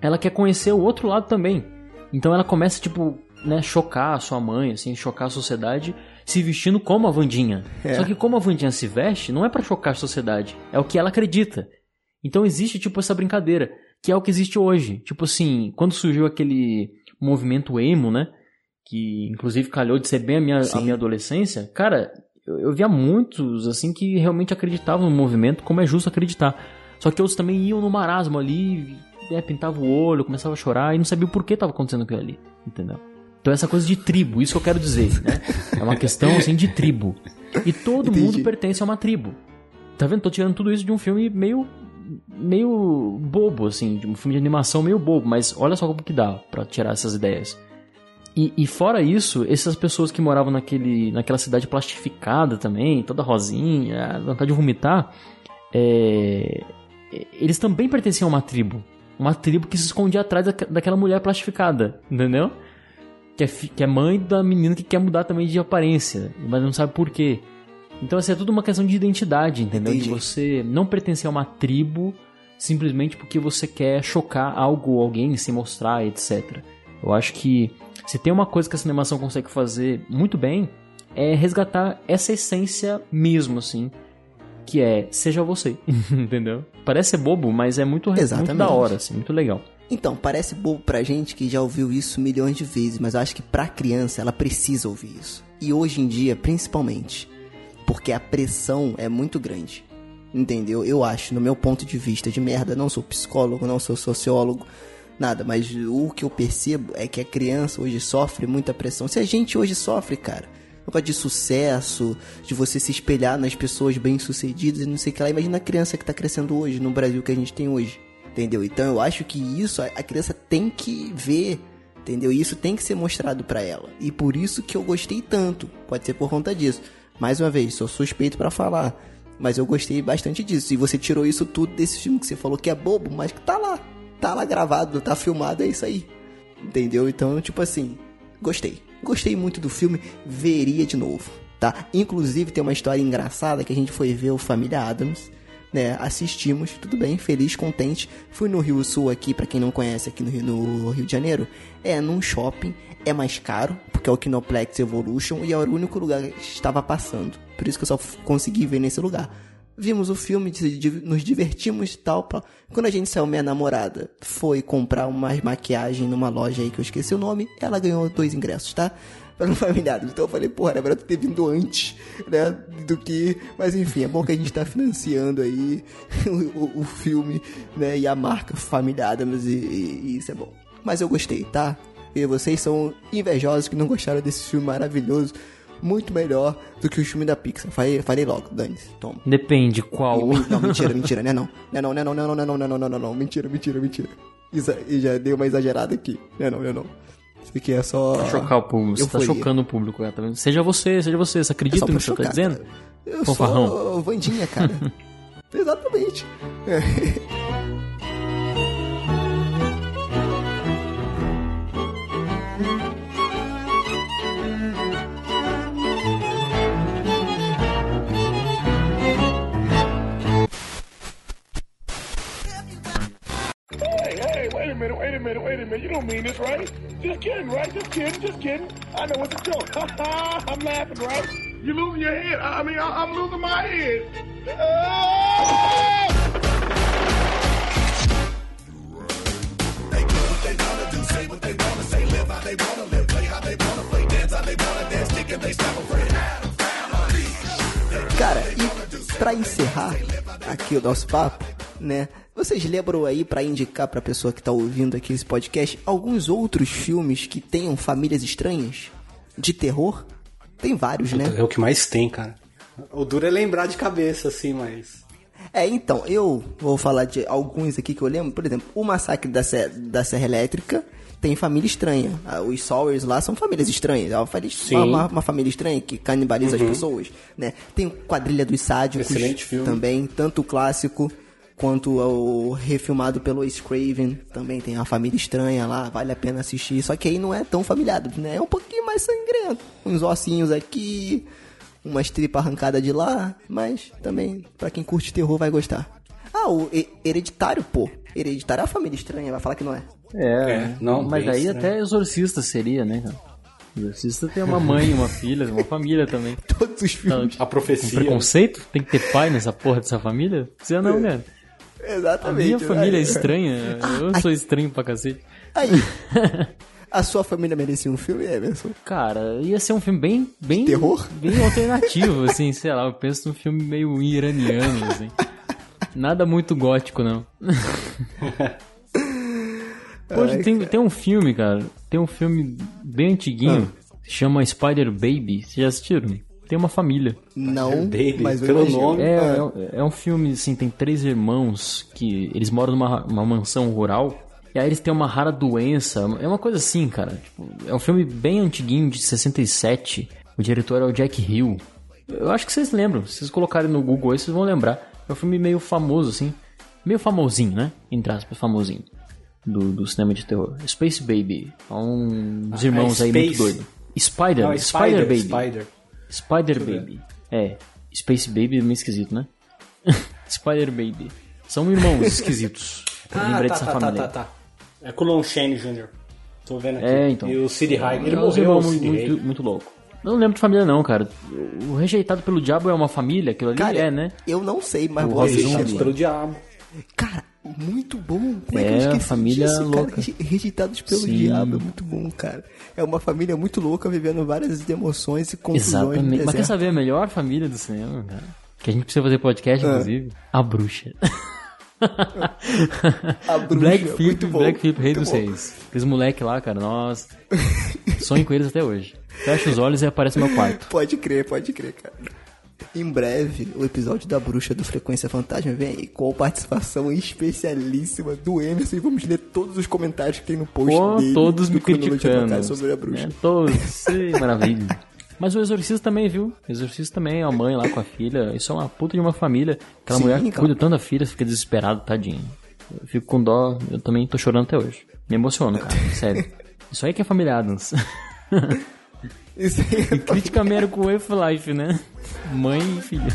Speaker 3: Ela quer conhecer o outro lado também. Então ela começa, tipo, né, chocar a sua mãe, assim, chocar a sociedade, se vestindo como a Vandinha.
Speaker 1: É.
Speaker 3: Só que como a Vandinha se veste, não é pra chocar a sociedade, é o que ela acredita. Então existe, tipo, essa brincadeira, que é o que existe hoje. Tipo assim, quando surgiu aquele movimento emo, né? Que inclusive calhou de ser bem a minha, a minha adolescência, cara, eu, eu via muitos, assim, que realmente acreditavam no movimento, como é justo acreditar. Só que outros também iam no marasmo ali, né, pintava o olho, começava a chorar e não sabia o porquê tava acontecendo aquilo ali, entendeu? Então essa coisa de tribo, isso que eu quero dizer, né? É uma questão, assim, de tribo. E todo
Speaker 1: Entendi.
Speaker 3: mundo pertence a uma tribo. Tá vendo? Tô tirando tudo isso de um filme meio meio bobo, assim, de um filme de animação meio bobo, mas olha só como que dá pra tirar essas ideias. E, e fora isso, essas pessoas que moravam naquele, naquela cidade plastificada também, toda rosinha, vontade de vomitar, é, eles também pertenciam a uma tribo. Uma tribo que se escondia atrás da, daquela mulher plastificada, entendeu? Que é, que é mãe da menina que quer mudar também de aparência, mas não sabe por quê. Então, assim, é tudo uma questão de identidade, entendeu? De
Speaker 1: Entendi.
Speaker 3: você não pertencer a uma tribo simplesmente porque você quer chocar algo ou alguém, se mostrar, etc. Eu acho que se tem uma coisa que essa animação consegue fazer muito bem, é resgatar essa essência mesmo, assim, que é seja você, entendeu? Parece ser bobo, mas é muito, muito
Speaker 1: Exatamente.
Speaker 3: da hora, assim, muito legal.
Speaker 1: Então, parece bobo pra gente que já ouviu isso milhões de vezes, mas eu acho que pra criança ela precisa ouvir isso. E hoje em dia, principalmente, porque a pressão é muito grande. Entendeu? Eu acho, no meu ponto de vista de merda, não sou psicólogo, não sou sociólogo, nada, mas o que eu percebo é que a criança hoje sofre muita pressão. Se a gente hoje sofre, cara, negócio de sucesso, de você se espelhar nas pessoas bem-sucedidas e não sei o que lá. Imagina a criança que tá crescendo hoje, no Brasil que a gente tem hoje. Entendeu? Então eu acho que isso a criança tem que ver. Entendeu? E isso tem que ser mostrado pra ela. E por isso que eu gostei tanto. Pode ser por conta disso. Mais uma vez, sou suspeito pra falar. Mas eu gostei bastante disso. E você tirou isso tudo desse filme que você falou que é bobo, mas que tá lá. Tá lá gravado, tá filmado, é isso aí. Entendeu? Então, tipo assim, gostei. Gostei muito do filme, veria de novo, tá? Inclusive tem uma história engraçada que a gente foi ver o Família Adams, né? Assistimos, tudo bem, feliz, contente. Fui no Rio Sul aqui, pra quem não conhece aqui no Rio, no Rio de Janeiro, é num shopping, é mais caro, porque é o Kinoplex Evolution e era o único lugar que estava passando. Por isso que eu só consegui ver nesse lugar. Vimos o filme, nos divertimos e tal. Quando a gente saiu, minha namorada foi comprar uma maquiagem numa loja aí que eu esqueci o nome, ela ganhou dois ingressos, tá? Para não familiares. Então eu falei, porra, era melhor ter vindo antes, né? Do que. Mas enfim, é bom que a gente tá financiando aí o, o- filme, né? E a marca Família Adams, e, e- e isso é bom. Mas eu gostei, tá? E vocês são invejosos que não gostaram desse filme maravilhoso. Muito melhor do que o filme da Pixar. Falei, falei logo, Dani. Toma.
Speaker 3: Depende qual.
Speaker 1: Não, mentira, mentira, né não. Né não, né não, né não, né não, né não, né não, não, mentira, mentira, mentira. Isa, e já dei uma exagerada aqui. Né não, né não. Isso aqui é só...
Speaker 3: Pra chocar o público. Você tá chocando o público, cara. tá vendo? Seja você, seja você. Você
Speaker 1: É
Speaker 3: acredita
Speaker 1: só
Speaker 3: no que você tá dizendo?
Speaker 1: cara. Eu
Speaker 3: Fanfarrão.
Speaker 1: sou Vandinha, cara. Exatamente. É.
Speaker 8: a minute, wait a minute, wait a minute. You don't mean this, right? Just kidding, right? Just kidding, just kidding. I know it's a joke. I'm laughing, right? You're losing your head. I, mean, I, am losing my head. Oh!
Speaker 1: Cara, e pra encerrar aqui o nosso papo, né? Vocês lembram aí pra indicar pra pessoa que tá ouvindo aqui esse podcast alguns outros filmes que tenham famílias estranhas de terror? Tem vários, né?
Speaker 2: É o que mais tem, cara. O duro é lembrar de cabeça, assim, mas.
Speaker 1: É, então, eu vou falar de alguns aqui que eu lembro. Por exemplo, o Massacre da, Serra, da Serra Elétrica tem família estranha. Ah, Os Sawyers lá são famílias estranhas. É uma, uma, uma família estranha que canibaliza as pessoas, né? Tem o Quadrilha dos Sádicos
Speaker 2: Excelente filme.
Speaker 1: também, tanto o clássico quanto o refilmado pelo Wes Craven. Também tem uma família estranha lá, vale a pena assistir. Só que aí não é tão familiado, né? É um pouquinho mais sangrento. Uns ossinhos aqui, umas tripas arrancadas de lá, mas também, pra quem curte terror, vai gostar. Ah, o He- Hereditário, pô. Hereditário é uma família estranha, vai falar que não é.
Speaker 3: É,
Speaker 2: É, não,
Speaker 3: mas aí
Speaker 2: estranho.
Speaker 3: até exorcista seria, né, cara? Exorcista tem uma mãe, uma filha, uma família também.
Speaker 1: Todos os filmes.
Speaker 2: A profecia.
Speaker 3: preconceito? Tem que ter pai nessa porra dessa família? Você não, né? A
Speaker 1: Exatamente.
Speaker 3: minha família é estranha. Eu sou estranho pra cacete.
Speaker 1: Aí, a sua família merecia um filme, Emerson?
Speaker 3: Cara, ia ser um filme bem. bem
Speaker 1: Terror?
Speaker 3: Bem alternativo, assim, sei lá. Eu penso num filme meio iraniano, assim. Nada muito gótico, não. Hoje tem, tem um filme, cara. Tem um filme bem antiguinho.
Speaker 1: Ah.
Speaker 3: Chama Spider Baby. Vocês já assistiram? Tem uma família.
Speaker 1: Não,
Speaker 2: Baby,
Speaker 1: mas eu
Speaker 2: pelo nome.
Speaker 3: É,
Speaker 1: Ah.
Speaker 3: é, um- é um filme, assim, tem três irmãos que eles moram numa uma mansão rural. E aí eles têm uma rara doença. É uma coisa assim, cara. Tipo, é um filme bem antiguinho, de 67. O diretor é o Jack Hill. Eu acho que vocês lembram. Se vocês colocarem no Google aí, vocês vão lembrar. É um filme meio famoso, assim. Meio famosinho, né? Entre aspas, famosinho. Do, do cinema de terror. Space Baby. É uns irmãos aí muito
Speaker 2: Space.
Speaker 3: doidos. Spider,
Speaker 2: Não, é
Speaker 3: Spider, Baby.
Speaker 2: Spider.
Speaker 3: Spider Baby. É, Space Baby é meio esquisito, né? Spider Baby. São irmãos esquisitos. Eu
Speaker 2: Ah,
Speaker 3: lembrei
Speaker 2: tá,
Speaker 3: dessa
Speaker 2: tá, tá,
Speaker 3: família.
Speaker 2: tá, tá. É com o Lon Chaney Jr. Tô vendo aqui.
Speaker 3: É, então.
Speaker 2: E o City High. Ele
Speaker 3: É,
Speaker 2: morreu, o
Speaker 3: irmãos
Speaker 2: City
Speaker 3: muito, muito, muito louco. Eu não lembro de família não, cara. O Rejeitado pelo Diabo é uma família? Aquilo ali
Speaker 1: Cara,
Speaker 3: é, né?
Speaker 1: eu não sei, mas
Speaker 3: O
Speaker 1: vou assistir.
Speaker 3: Hood.
Speaker 2: Rejeitados pelo diabo.
Speaker 1: Cara, muito bom. Como é, que
Speaker 3: É,
Speaker 1: eu esqueci
Speaker 3: família
Speaker 1: disso,
Speaker 3: louca.
Speaker 1: cara? Rejeitados pelo
Speaker 3: Sim.
Speaker 1: diabo, é muito bom, cara. É uma família muito louca vivendo várias emoções e confusões
Speaker 3: Exatamente. Mas quer saber a melhor família do cinema, cara? Que a gente precisa fazer podcast,
Speaker 1: Ah.
Speaker 3: inclusive? A Bruxa.
Speaker 1: A bruxa,
Speaker 3: Black
Speaker 1: muito
Speaker 3: Phillip, Black Phillip, rei dos reis. Aqueles moleque lá, cara, nossa. Sonho com eles até hoje. Fecha os olhos e aparece no meu quarto.
Speaker 1: Pode crer, pode crer, cara. Em breve, o episódio da bruxa do Frequência Fantasma vem aí com a participação especialíssima do Emerson e vamos ler todos os comentários que tem no post
Speaker 3: Pô,
Speaker 1: dele.
Speaker 3: todos
Speaker 1: do
Speaker 3: me criticando.
Speaker 1: Sobre a bruxa.
Speaker 3: É, todos. Sim, maravilha. Mas o exorcista também, viu? O exorcista também, a mãe lá com a filha. Isso é uma puta de uma família. Aquela
Speaker 1: Sim,
Speaker 3: mulher que cuida tanto da filha, fica desesperada, tadinha. Eu fico com dó, eu também tô chorando até hoje. Me emociono, cara, sério. Isso aí que é família Adams. Crítica American Way of Life, né? Mãe e filha.